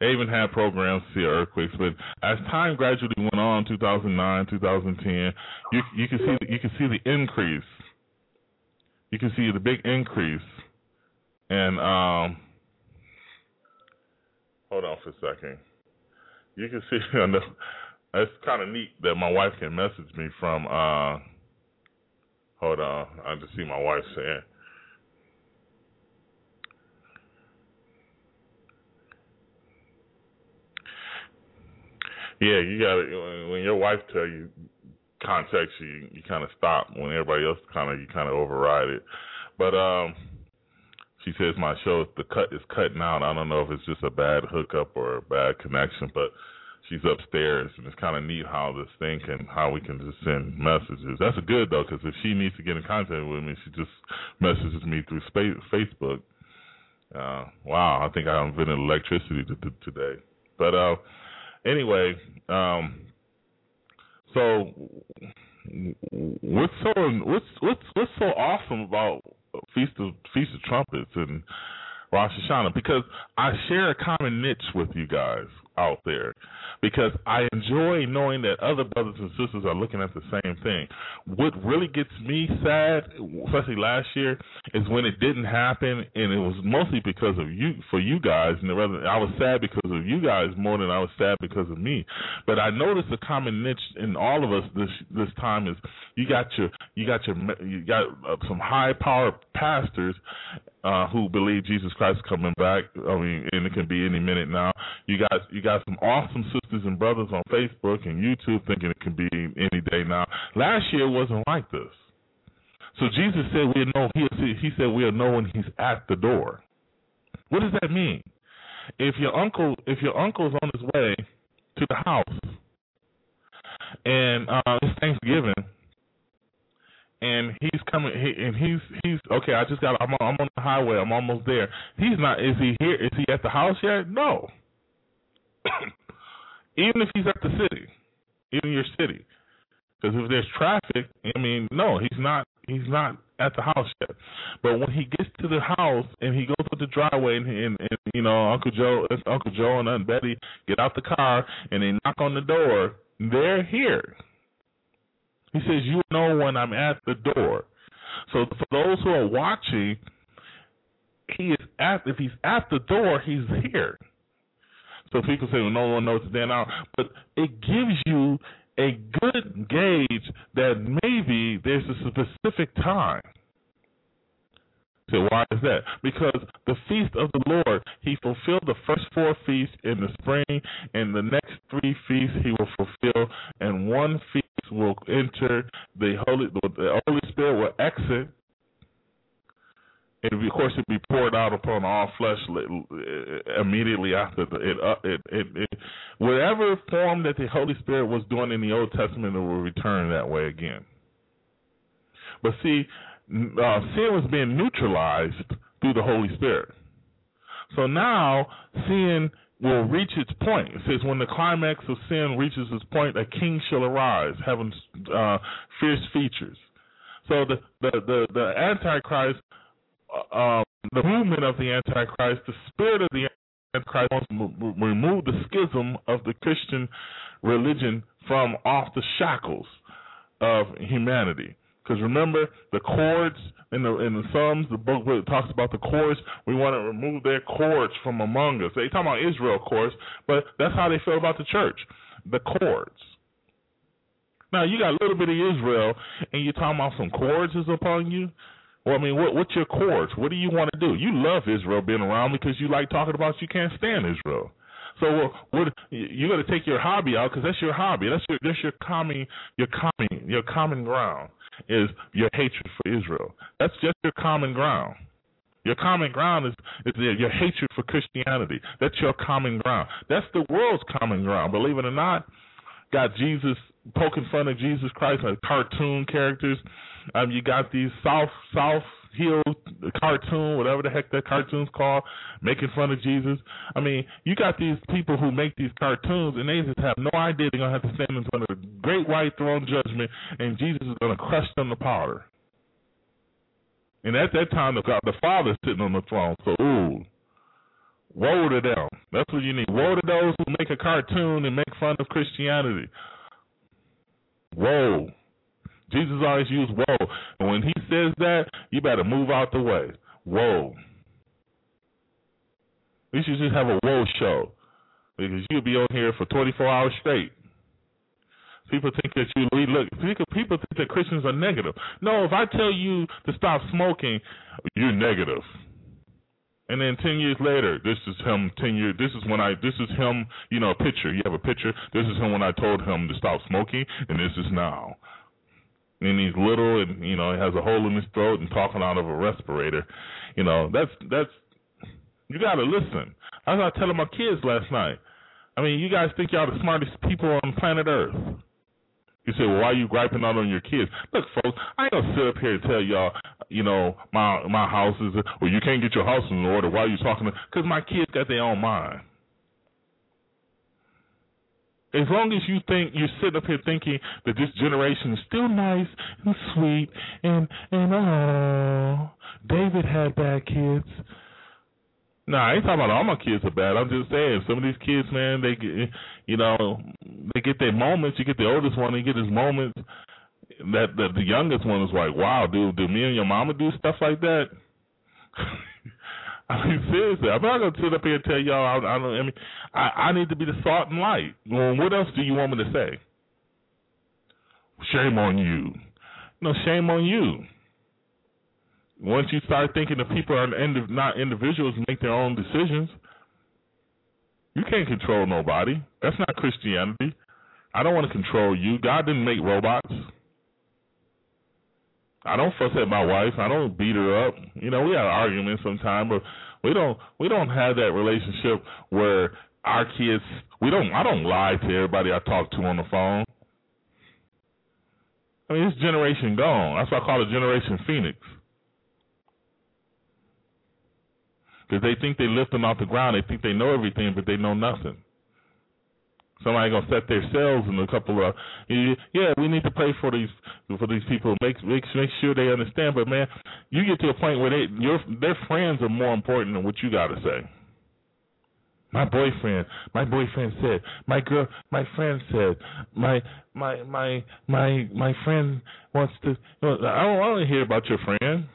S2: They even had programs to see earthquakes, but as time gradually went on, 2009, 2010, you you can see you can see the increase. You can see the big increase, and um, hold on for a second. You can see on the. It's kind of neat that my wife can message me from. uh Hold on, I just see my wife saying. Yeah, you got to when your wife tell you contact you, you kind of stop. When everybody else kind of you kind of override it. But um, she says my show the cut is cutting out. I don't know if it's just a bad hookup or a bad connection, but she's upstairs, and it's kind of neat how this thing can how we can just send messages. That's good though, because if she needs to get in contact with me, she just messages me through spa- Facebook. Uh, wow, I think I invented electricity to, to, today. But uh, anyway, um, so what's so what's what's what's so awesome about Feast of Feast of Trumpets and Rosh Hashanah? Because I share a common niche with you guys out there because I enjoy knowing that other brothers and sisters are looking at the same thing. What really gets me sad, especially last year, is when it didn't happen, and it was mostly because of you, for you guys. And rather, I was sad because of you guys more than I was sad because of me. But I noticed a common niche in all of us this this time is you got your you got your you got uh, some high power pastors uh, who believe Jesus Christ is coming back. I mean, and it can be any minute now. You got you got some awesome sisters and brothers on Facebook and YouTube thinking it can be any day now. Last year wasn't like this. So Jesus said we know he he said we'll know when he's at the door. What does that mean? If your uncle if your uncle's on his way to the house and uh, it's Thanksgiving and he's coming he, and he's he's okay i just got i'm on, I'm on the highway i'm almost there he's not is he here is he at the house yet no even if he's at the city in your city because if there's traffic i mean no he's not he's not at the house yet but when he gets to the house and he goes up the driveway and, and, and you know uncle joe uncle joe and aunt betty get out the car and they knock on the door they're here he says, You know when I'm at the door. So for those who are watching, he is at if he's at the door, he's here. So people say, well, no one knows the day now, but it gives you a good gauge that maybe there's a specific time so why is that? Because the feast of the Lord, He fulfilled the first four feasts in the spring, and the next three feasts He will fulfill, and one feast will enter the Holy. The Holy Spirit will exit, and of course it be poured out upon all flesh immediately after the, it, uh, it, it, it. Whatever form that the Holy Spirit was doing in the Old Testament, it will return that way again. But see, uh, sin was being neutralized through the Holy Spirit. So now sin will reach its point. It says, when the climax of sin reaches its point, a king shall arise, having uh, fierce features. So the the the, the Antichrist, uh, the movement of the Antichrist, the spirit of the Antichrist wants to remove the schism of the Christian religion from off the shackles of humanity. Because remember, the cords in the in the Psalms, the book where it talks about the cords, we want to remove their cords from among us. They talk about Israel, course, but that's how they feel about the church, the cords. Now you got a little bit of Israel, and you're talking about some cords is upon you. Well, I mean, what, what's your course? What do you want to do? You love Israel being around because you like talking about you can't stand Israel. So what you got to take your hobby out because that's your hobby. That's your that's your common your common your common ground is your hatred for Israel. That's just your common ground. Your common ground is, is your hatred for Christianity. That's your common ground. That's the world's common ground. Believe it or not, got Jesus poking fun of Jesus Christ like cartoon characters. Um, you got these South South Hill cartoon, whatever the heck that cartoon's called, making fun of Jesus. I mean, you got these people who make these cartoons, and they just have no idea they're gonna have to stand in front of the great white throne judgment, and Jesus is gonna crush them to powder. And at that time, the God, the Father's sitting on the throne. So, ooh, woe to them. That's what you need. Woe to those who make a cartoon and make fun of Christianity. Woe. Jesus always used woe. And when he says that, you better move out the way. Woe. We should just have a woe show. Because you'll be on here for 24 hours straight. People think that you look. People think that Christians are negative. No, if I tell you to stop smoking, you're negative. And then ten years later, this is him. Ten years. This is when I. This is him. You know, a picture. You have a picture. This is him when I told him to stop smoking, and this is now and he's little and you know he has a hole in his throat and talking out of a respirator you know that's that's you got to listen I was telling my kids last night i mean you guys think y'all the smartest people on planet earth you say, well, why are you griping out on your kids? Look, folks, I ain't gonna sit up here and tell y'all, you know, my my house is, well, you can't get your house in order. Why are you talking? Because my kids got their own mind. As long as you think you're sitting up here thinking that this generation is still nice and sweet and and oh, David had bad kids. Nah, I ain't talking about all my kids are bad. I'm just saying some of these kids, man, they get, you know, they get their moments. You get the oldest one, he get his moments. That that the youngest one is like, wow, dude, do me and your mama do stuff like that? I mean, seriously, I'm not gonna sit up here and tell y'all. I, I don't. I mean, I, I need to be the salt and light. Well, what else do you want me to say? Shame on you. No, shame on you. Once you start thinking that people are not individuals and make their own decisions, you can't control nobody. That's not Christianity. I don't want to control you. God didn't make robots. I don't fuss at my wife. I don't beat her up. You know, we have arguments sometimes, but we don't we don't have that relationship where our kids we don't I don't lie to everybody I talk to on the phone. I mean, this generation gone. That's why I call it Generation Phoenix. Because they think they're lifting off the ground. They think they know everything, but they know nothing. Somebody gonna set their cells in a couple of yeah. We need to pray for these for these people. Make make make sure they understand. But man, you get to a point where they your their friends are more important than what you got to say. My boyfriend, my boyfriend said, my girl, my friend said, my my my my my friend wants to. I don't want to hear about your friend.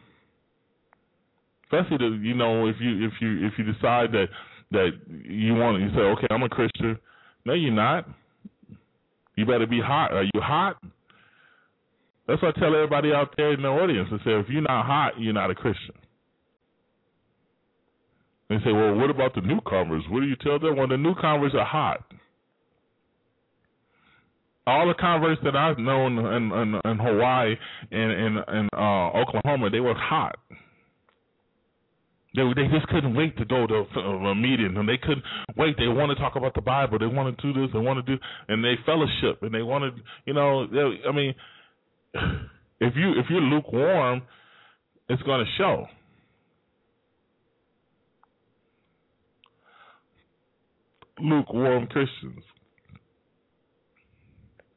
S2: Especially the, you know if you if you if you decide that that you want you say okay I'm a Christian no, you're not. You better be hot. Are you hot? That's what I tell everybody out there in the audience. I say, if you're not hot, you're not a Christian. They say, well, what about the newcomers? What do you tell them? Well, the newcomers are hot. All the converts that I've known in, in, in Hawaii and in, in uh, Oklahoma, they were hot. They they just couldn't wait to go to a meeting, and they couldn't wait. They want to talk about the Bible. They want to do this. They want to do, and they fellowship, and they wanted, you know. They, I mean, if you if you're lukewarm, it's going to show. Lukewarm Christians.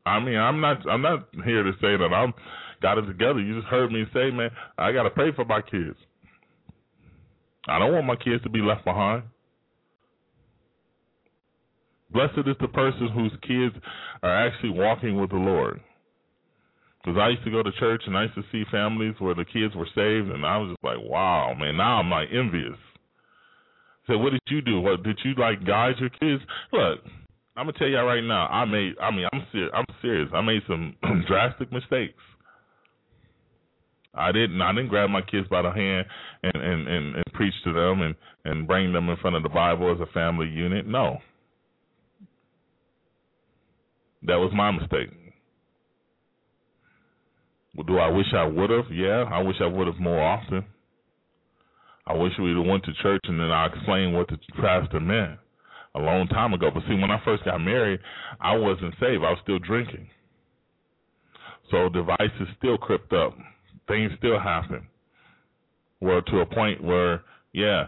S2: I mean, I'm not I'm not here to say that I'm got it together. You just heard me say, man, I got to pray for my kids. I don't want my kids to be left behind. Blessed is the person whose kids are actually walking with the Lord. Because I used to go to church and I used to see families where the kids were saved, and I was just like, wow, man. Now I'm like envious. So what did you do? What did you like guide your kids? Look, I'm gonna tell you right now. I made. I mean, I'm serious. I'm serious. I made some drastic mistakes. I didn't I didn't grab my kids by the hand and, and, and, and preach to them and, and bring them in front of the Bible as a family unit. No. That was my mistake. Do I wish I would have? Yeah, I wish I would have more often. I wish we'd have went to church and then I explained what the pastor meant a long time ago. But see, when I first got married, I wasn't saved. I was still drinking. So devices still crept up things still happen. Well, to a point where, yeah,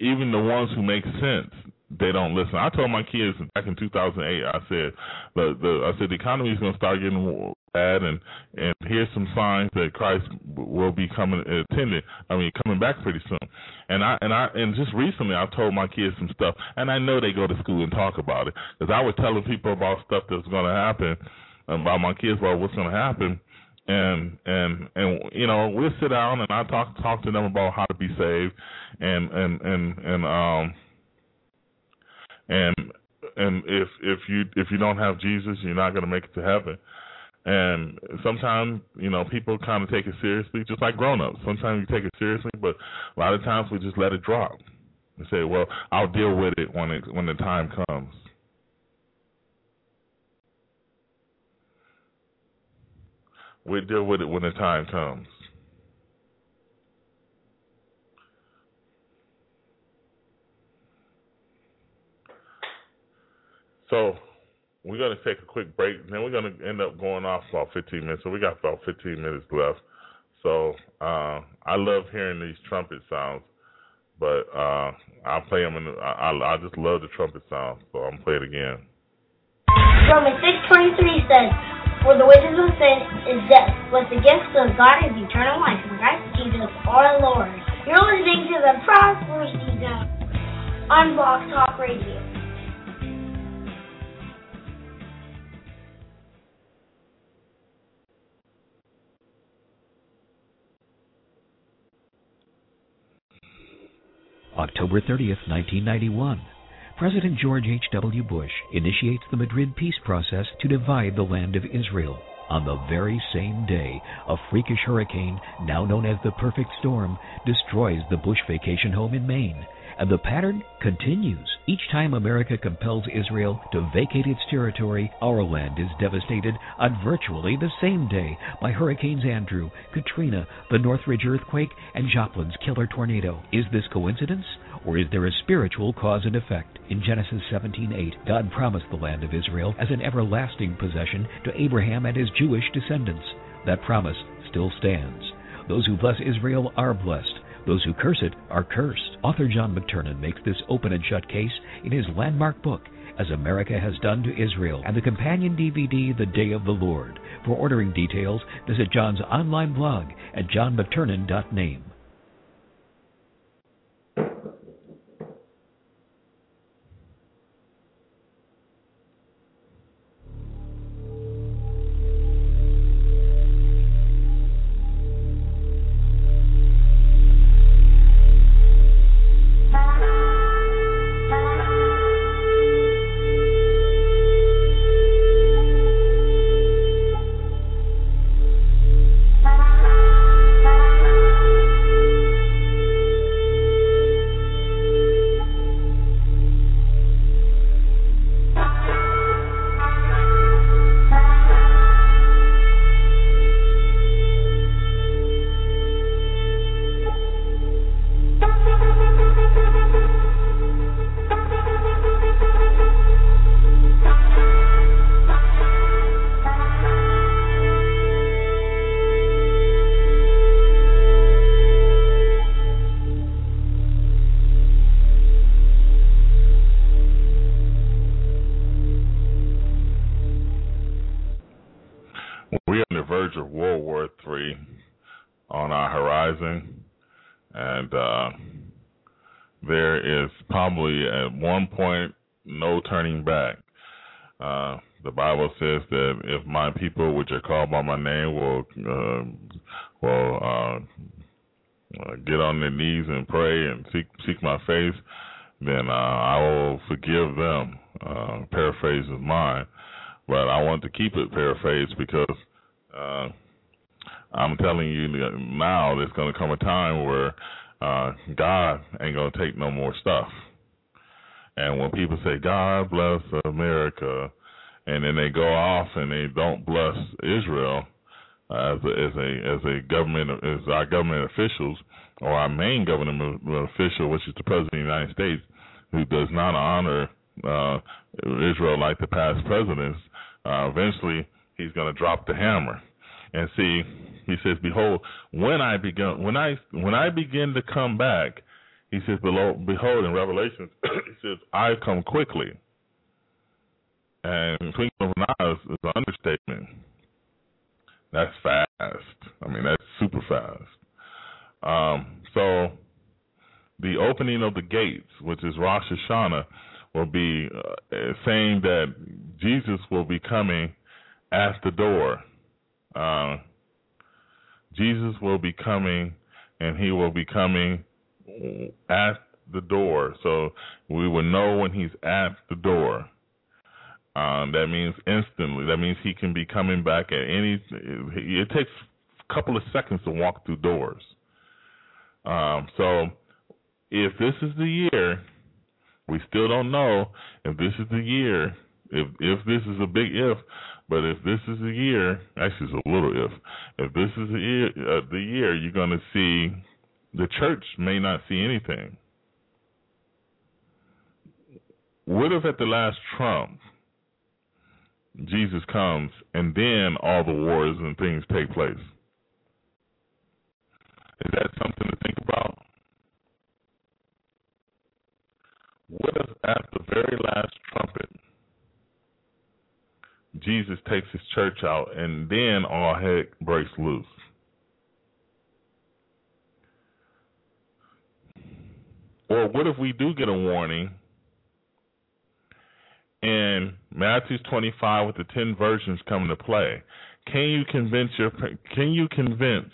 S2: even the ones who make sense, they don't listen. I told my kids back in 2008. I said, the, the I said the economy is going to start getting bad, and and here's some signs that Christ will be coming attended. I mean, coming back pretty soon. And I and I and just recently, I told my kids some stuff, and I know they go to school and talk about it because I was telling people about stuff that's going to happen about my kids about what's going to happen and and and you know we'll sit down and I talk talk to them about how to be saved and and and and um and and if if you if you don't have Jesus you're not going to make it to heaven. And sometimes you know people kind of take it seriously just like grown-ups. Sometimes you take it seriously but a lot of times we just let it drop. And say well I'll deal with it when it when the time comes We'll deal with it when the time comes. So we're going to take a quick break, and then we're going to end up going off about 15 minutes. So we got about 15 minutes left. So uh, I love hearing these trumpet sounds, but uh, I'll play them. In the, I, I just love the trumpet sounds, so I'm going to play it again.
S9: Romans 6.23 says, For the wages of sin is death, but the gift of God is eternal life in Christ Jesus our Lord. You're listening to the Prosperous Zone on Blog Talk Radio.
S3: October 30th, 1991. President George H.W. Bush initiates the Madrid peace process to divide the land of Israel. On the very same day, a freakish hurricane, now known as the perfect storm, destroys the Bush vacation home in Maine. And the pattern continues. Each time America compels Israel to vacate its territory, our land is devastated on virtually the same day by Hurricanes Andrew, Katrina, the Northridge earthquake, and Joplin's killer tornado. Is this coincidence? Or is there a spiritual cause and effect? In Genesis 17:8, God promised the land of Israel as an everlasting possession to Abraham and his Jewish descendants. That promise still stands. Those who bless Israel are blessed. Those who curse it are cursed. Author John McTernan makes this open and shut case in his landmark book, As America Has Done to Israel, and the companion DVD, The Day of the Lord. For ordering details, visit John's online blog at johnmcternan.name.
S2: by my name, will uh, will uh, uh, get on their knees and pray and seek seek my face, then uh, I will forgive them. Uh, paraphrase is mine, but I want to keep it paraphrased because uh, I'm telling you now, there's going to come a time where uh, God ain't going to take no more stuff. And when people say God bless America, and then they go off and they don't bless Israel as a, as a as a government as our government officials or our main government official, which is the president of the United States, who does not honor uh, Israel like the past presidents, uh, eventually he's going to drop the hammer. And see, he says, "Behold, when I begin, when I when I begin to come back, he says, behold, in Revelation, he says, I come quickly." And twinkling of an eye is, an understatement. That's fast. I mean, that's super fast. Um, so, the opening of the gates, which is Rosh Hashanah, will be uh, saying that Jesus will be coming at the door. Uh, Jesus will be coming, and he will be coming at the door. So we will know when he's at the door. Um, that means instantly. That means he can be coming back at any. It takes a couple of seconds to walk through doors. Um, so if this is the year, we still don't know if this is the year. If if this is a big if, but if this is the year, actually it's a little if. If this is the year, uh, the year you're going to see the church may not see anything. What if at the last trump, Jesus comes and then all the wars and things take place? Is that something to think about? What if at the very last trumpet, Jesus takes his church out, and then all heck breaks loose. Or what if we do get a warning and Matthew 25 with the 10 virgins come into play? Can you convince your can you convince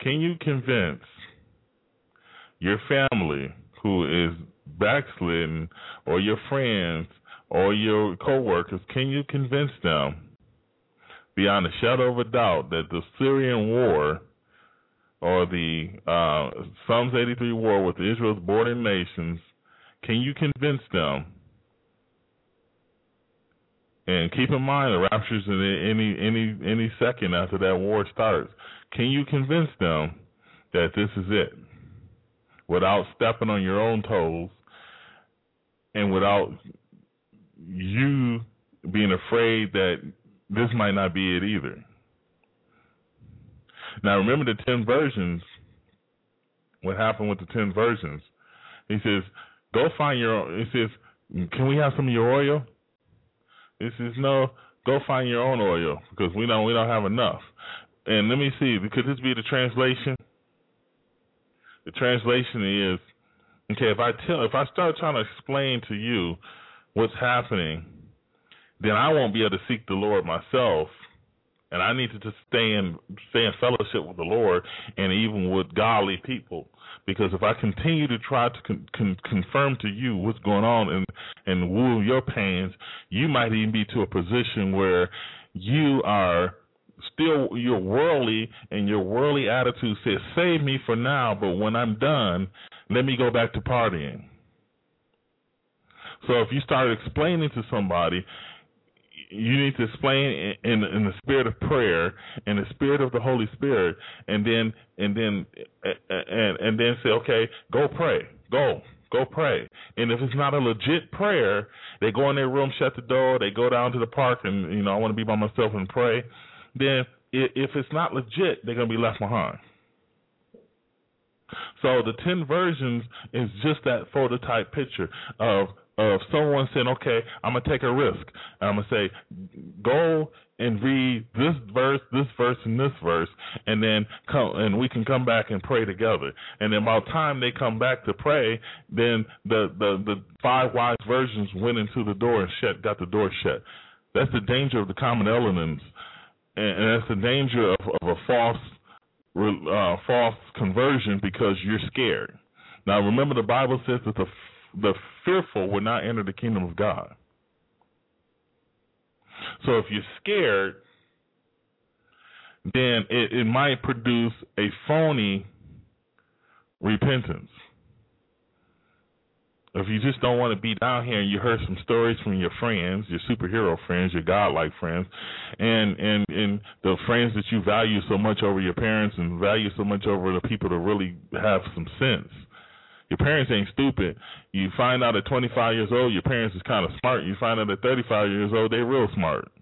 S2: can you convince your family who is backslidden or your friends or your coworkers, can you convince them beyond a shadow of a doubt that the Syrian war or the uh, Psalms 83 war with Israel's bordering nations, can you convince them? And keep in mind, the rapture's in any any any second after that war starts. Can you convince them that this is it, without stepping on your own toes, and without you being afraid that this might not be it either. Now remember the ten virgins. What happened with the ten virgins? He says, "Go find your." own. It says, "Can we have some of your oil?" It says, "No, go find your own oil because we don't we don't have enough." And let me see, could this be the translation? The translation is, okay, if I tell, if I start trying to explain to you what's happening, then I won't be able to seek the Lord myself, and I need to just stay in stay in fellowship with the Lord and even with godly people. Because if I continue to try to con- con- confirm to you what's going on and and woo your pains, you might even be to a position where you are still you're worldly and your worldly attitude says, Save me for now, but when I'm done, let me go back to partying. So if you start explaining to somebody, you need to explain in, in the spirit of prayer, in the spirit of the Holy Spirit, and then and then and and then say, okay, go pray, go go pray. And if it's not a legit prayer, they go in their room, shut the door, they go down to the park, and you know I want to be by myself and pray. Then if it's not legit, they're gonna be left behind. So the ten virgins is just that phototype picture of of someone saying, "Okay, I'm gonna take a risk. And I'm gonna say, go and read this verse, this verse, and this verse, and then come and we can come back and pray together. And then by the time they come back to pray, then the the the five wise virgins went into the door and shut, got the door shut. That's the danger of the common elements, and, that's the danger of, of a false uh, false conversion because you're scared. Now remember, the Bible says that the the fearful will not enter the kingdom of God. So if you're scared, then it, it might produce a phony repentance. If you just don't want to be down here and you heard some stories from your friends, your superhero friends, your godlike friends, and and and the friends that you value so much over your parents and value so much over the people that really have some sense, your parents ain't stupid. You find out at 25 years old, your parents is kind of smart. You find out at 35 years old, they're real smart.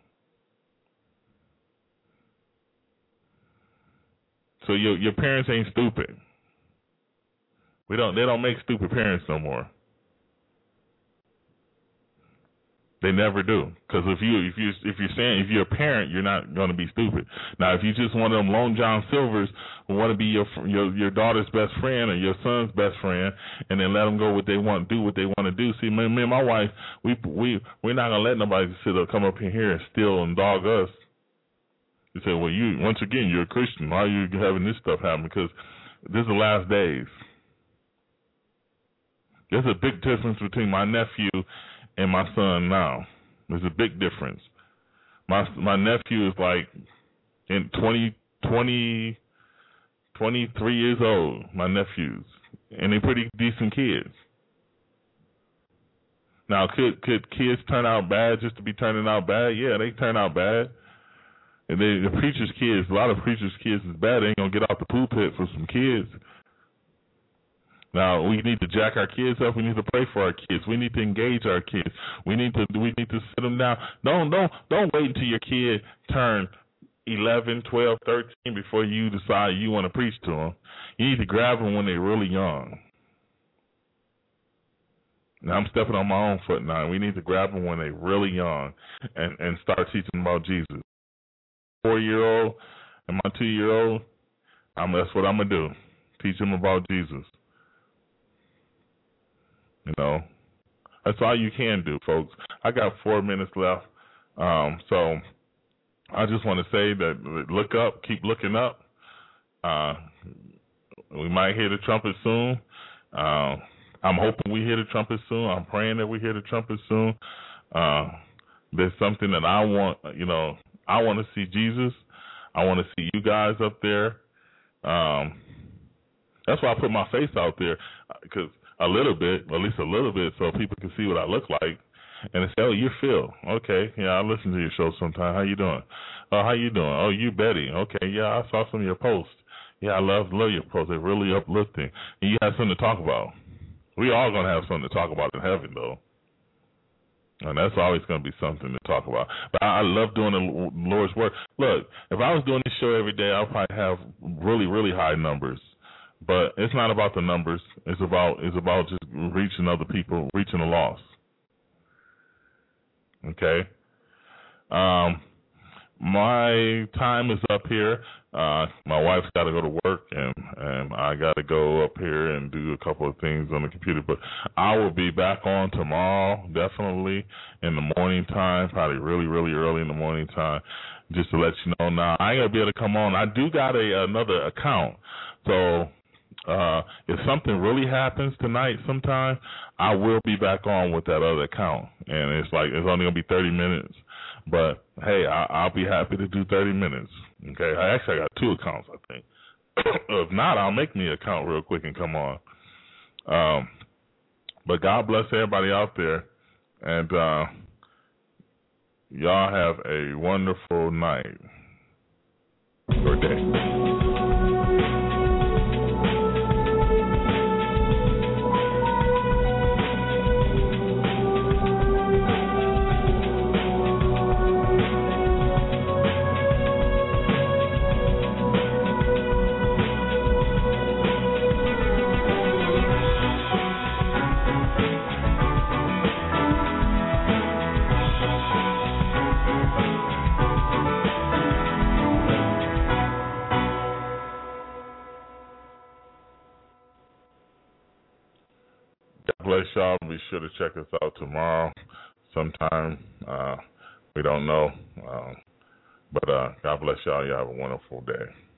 S2: So your your parents ain't stupid. We don't. They don't make stupid parents no more. They never do. Because if you if you if you're saying if you're a parent, you're not going to be stupid. Now, if you just one of them Long John Silvers want to be your your your daughter's best friend or your son's best friend, and then let them go what they want, do what they want to do. See, me, me and my wife, we we we're not gonna let nobody sit up, come up in here and steal and dog us. You say, well, you once again, you're a Christian. Why are you having this stuff happen? Because this is the last days. There's a big difference between my nephew and my son now. There's a big difference. My my nephew is like in 20, 20 23 years old. My nephews, and they're pretty decent kids. Now, could could kids turn out bad just to be turning out bad? Yeah, they turn out bad. And they, the preacher's kids, a lot of preacher's kids is bad. They ain't gonna get out the pulpit for some kids. Now we need to jack our kids up. We need to pray for our kids. We need to engage our kids. We need to we need to sit them down. Don't don't don't wait until your kid turn 11, 12, 13 before you decide you want to preach to them. You need to grab them when they're really young. Now I'm stepping on my own foot now. We need to grab them when they're really young and and start teaching them about Jesus. Four year old and my two year old, I'm that's what I'm gonna do. Teach them about Jesus. You know, that's all you can do, folks. I got four minutes left, um, so I just want to say that look up, keep looking up. Uh, we might hear the trumpet soon. Uh, I'm hoping we hear the trumpet soon. I'm praying that we hear the trumpet soon. Uh, there's something that I want, you know, I want to see Jesus. I want to see you guys up there. Um, that's why I put my face out there because a little bit, at least a little bit, so people can see what I look like. And they say, "Oh, you're Phil. Okay, yeah, I listen to your show sometime. How you doing? Oh, how you doing? Oh, you Betty. Okay, yeah, I saw some of your posts. Yeah, I love love your posts. They're really uplifting. And you have something to talk about. We all gonna have something to talk about in heaven, though. And that's always going to be something to talk about. But I, I love doing the Lord's work. Look, if I was doing this show every day, I'd probably have really, really high numbers. But it's not about the numbers. It's about it's about just reaching other people, reaching the lost. Okay. Um, my time is up here. Uh, my wife's got to go to work, and and I got to go up here and do a couple of things on the computer. But I will be back on tomorrow, definitely in the morning time, probably really really early in the morning time, just to let you know. Now I ain't gonna be able to come on. I do got a another account, so uh, if something really happens tonight sometime, I will be back on with that other account. And it's like, it's only to be 30 minutes. But hey, I, I'll be happy to do 30 minutes. Okay. I actually I got two accounts, I think. if not, I'll make me an account real quick and come on. Um, but God bless everybody out there. And, uh, y'all have a wonderful night or day. Y'all. Be sure to check us out tomorrow sometime. Uh, we don't know. Um, but uh, God bless y'all. Y'all have a wonderful day.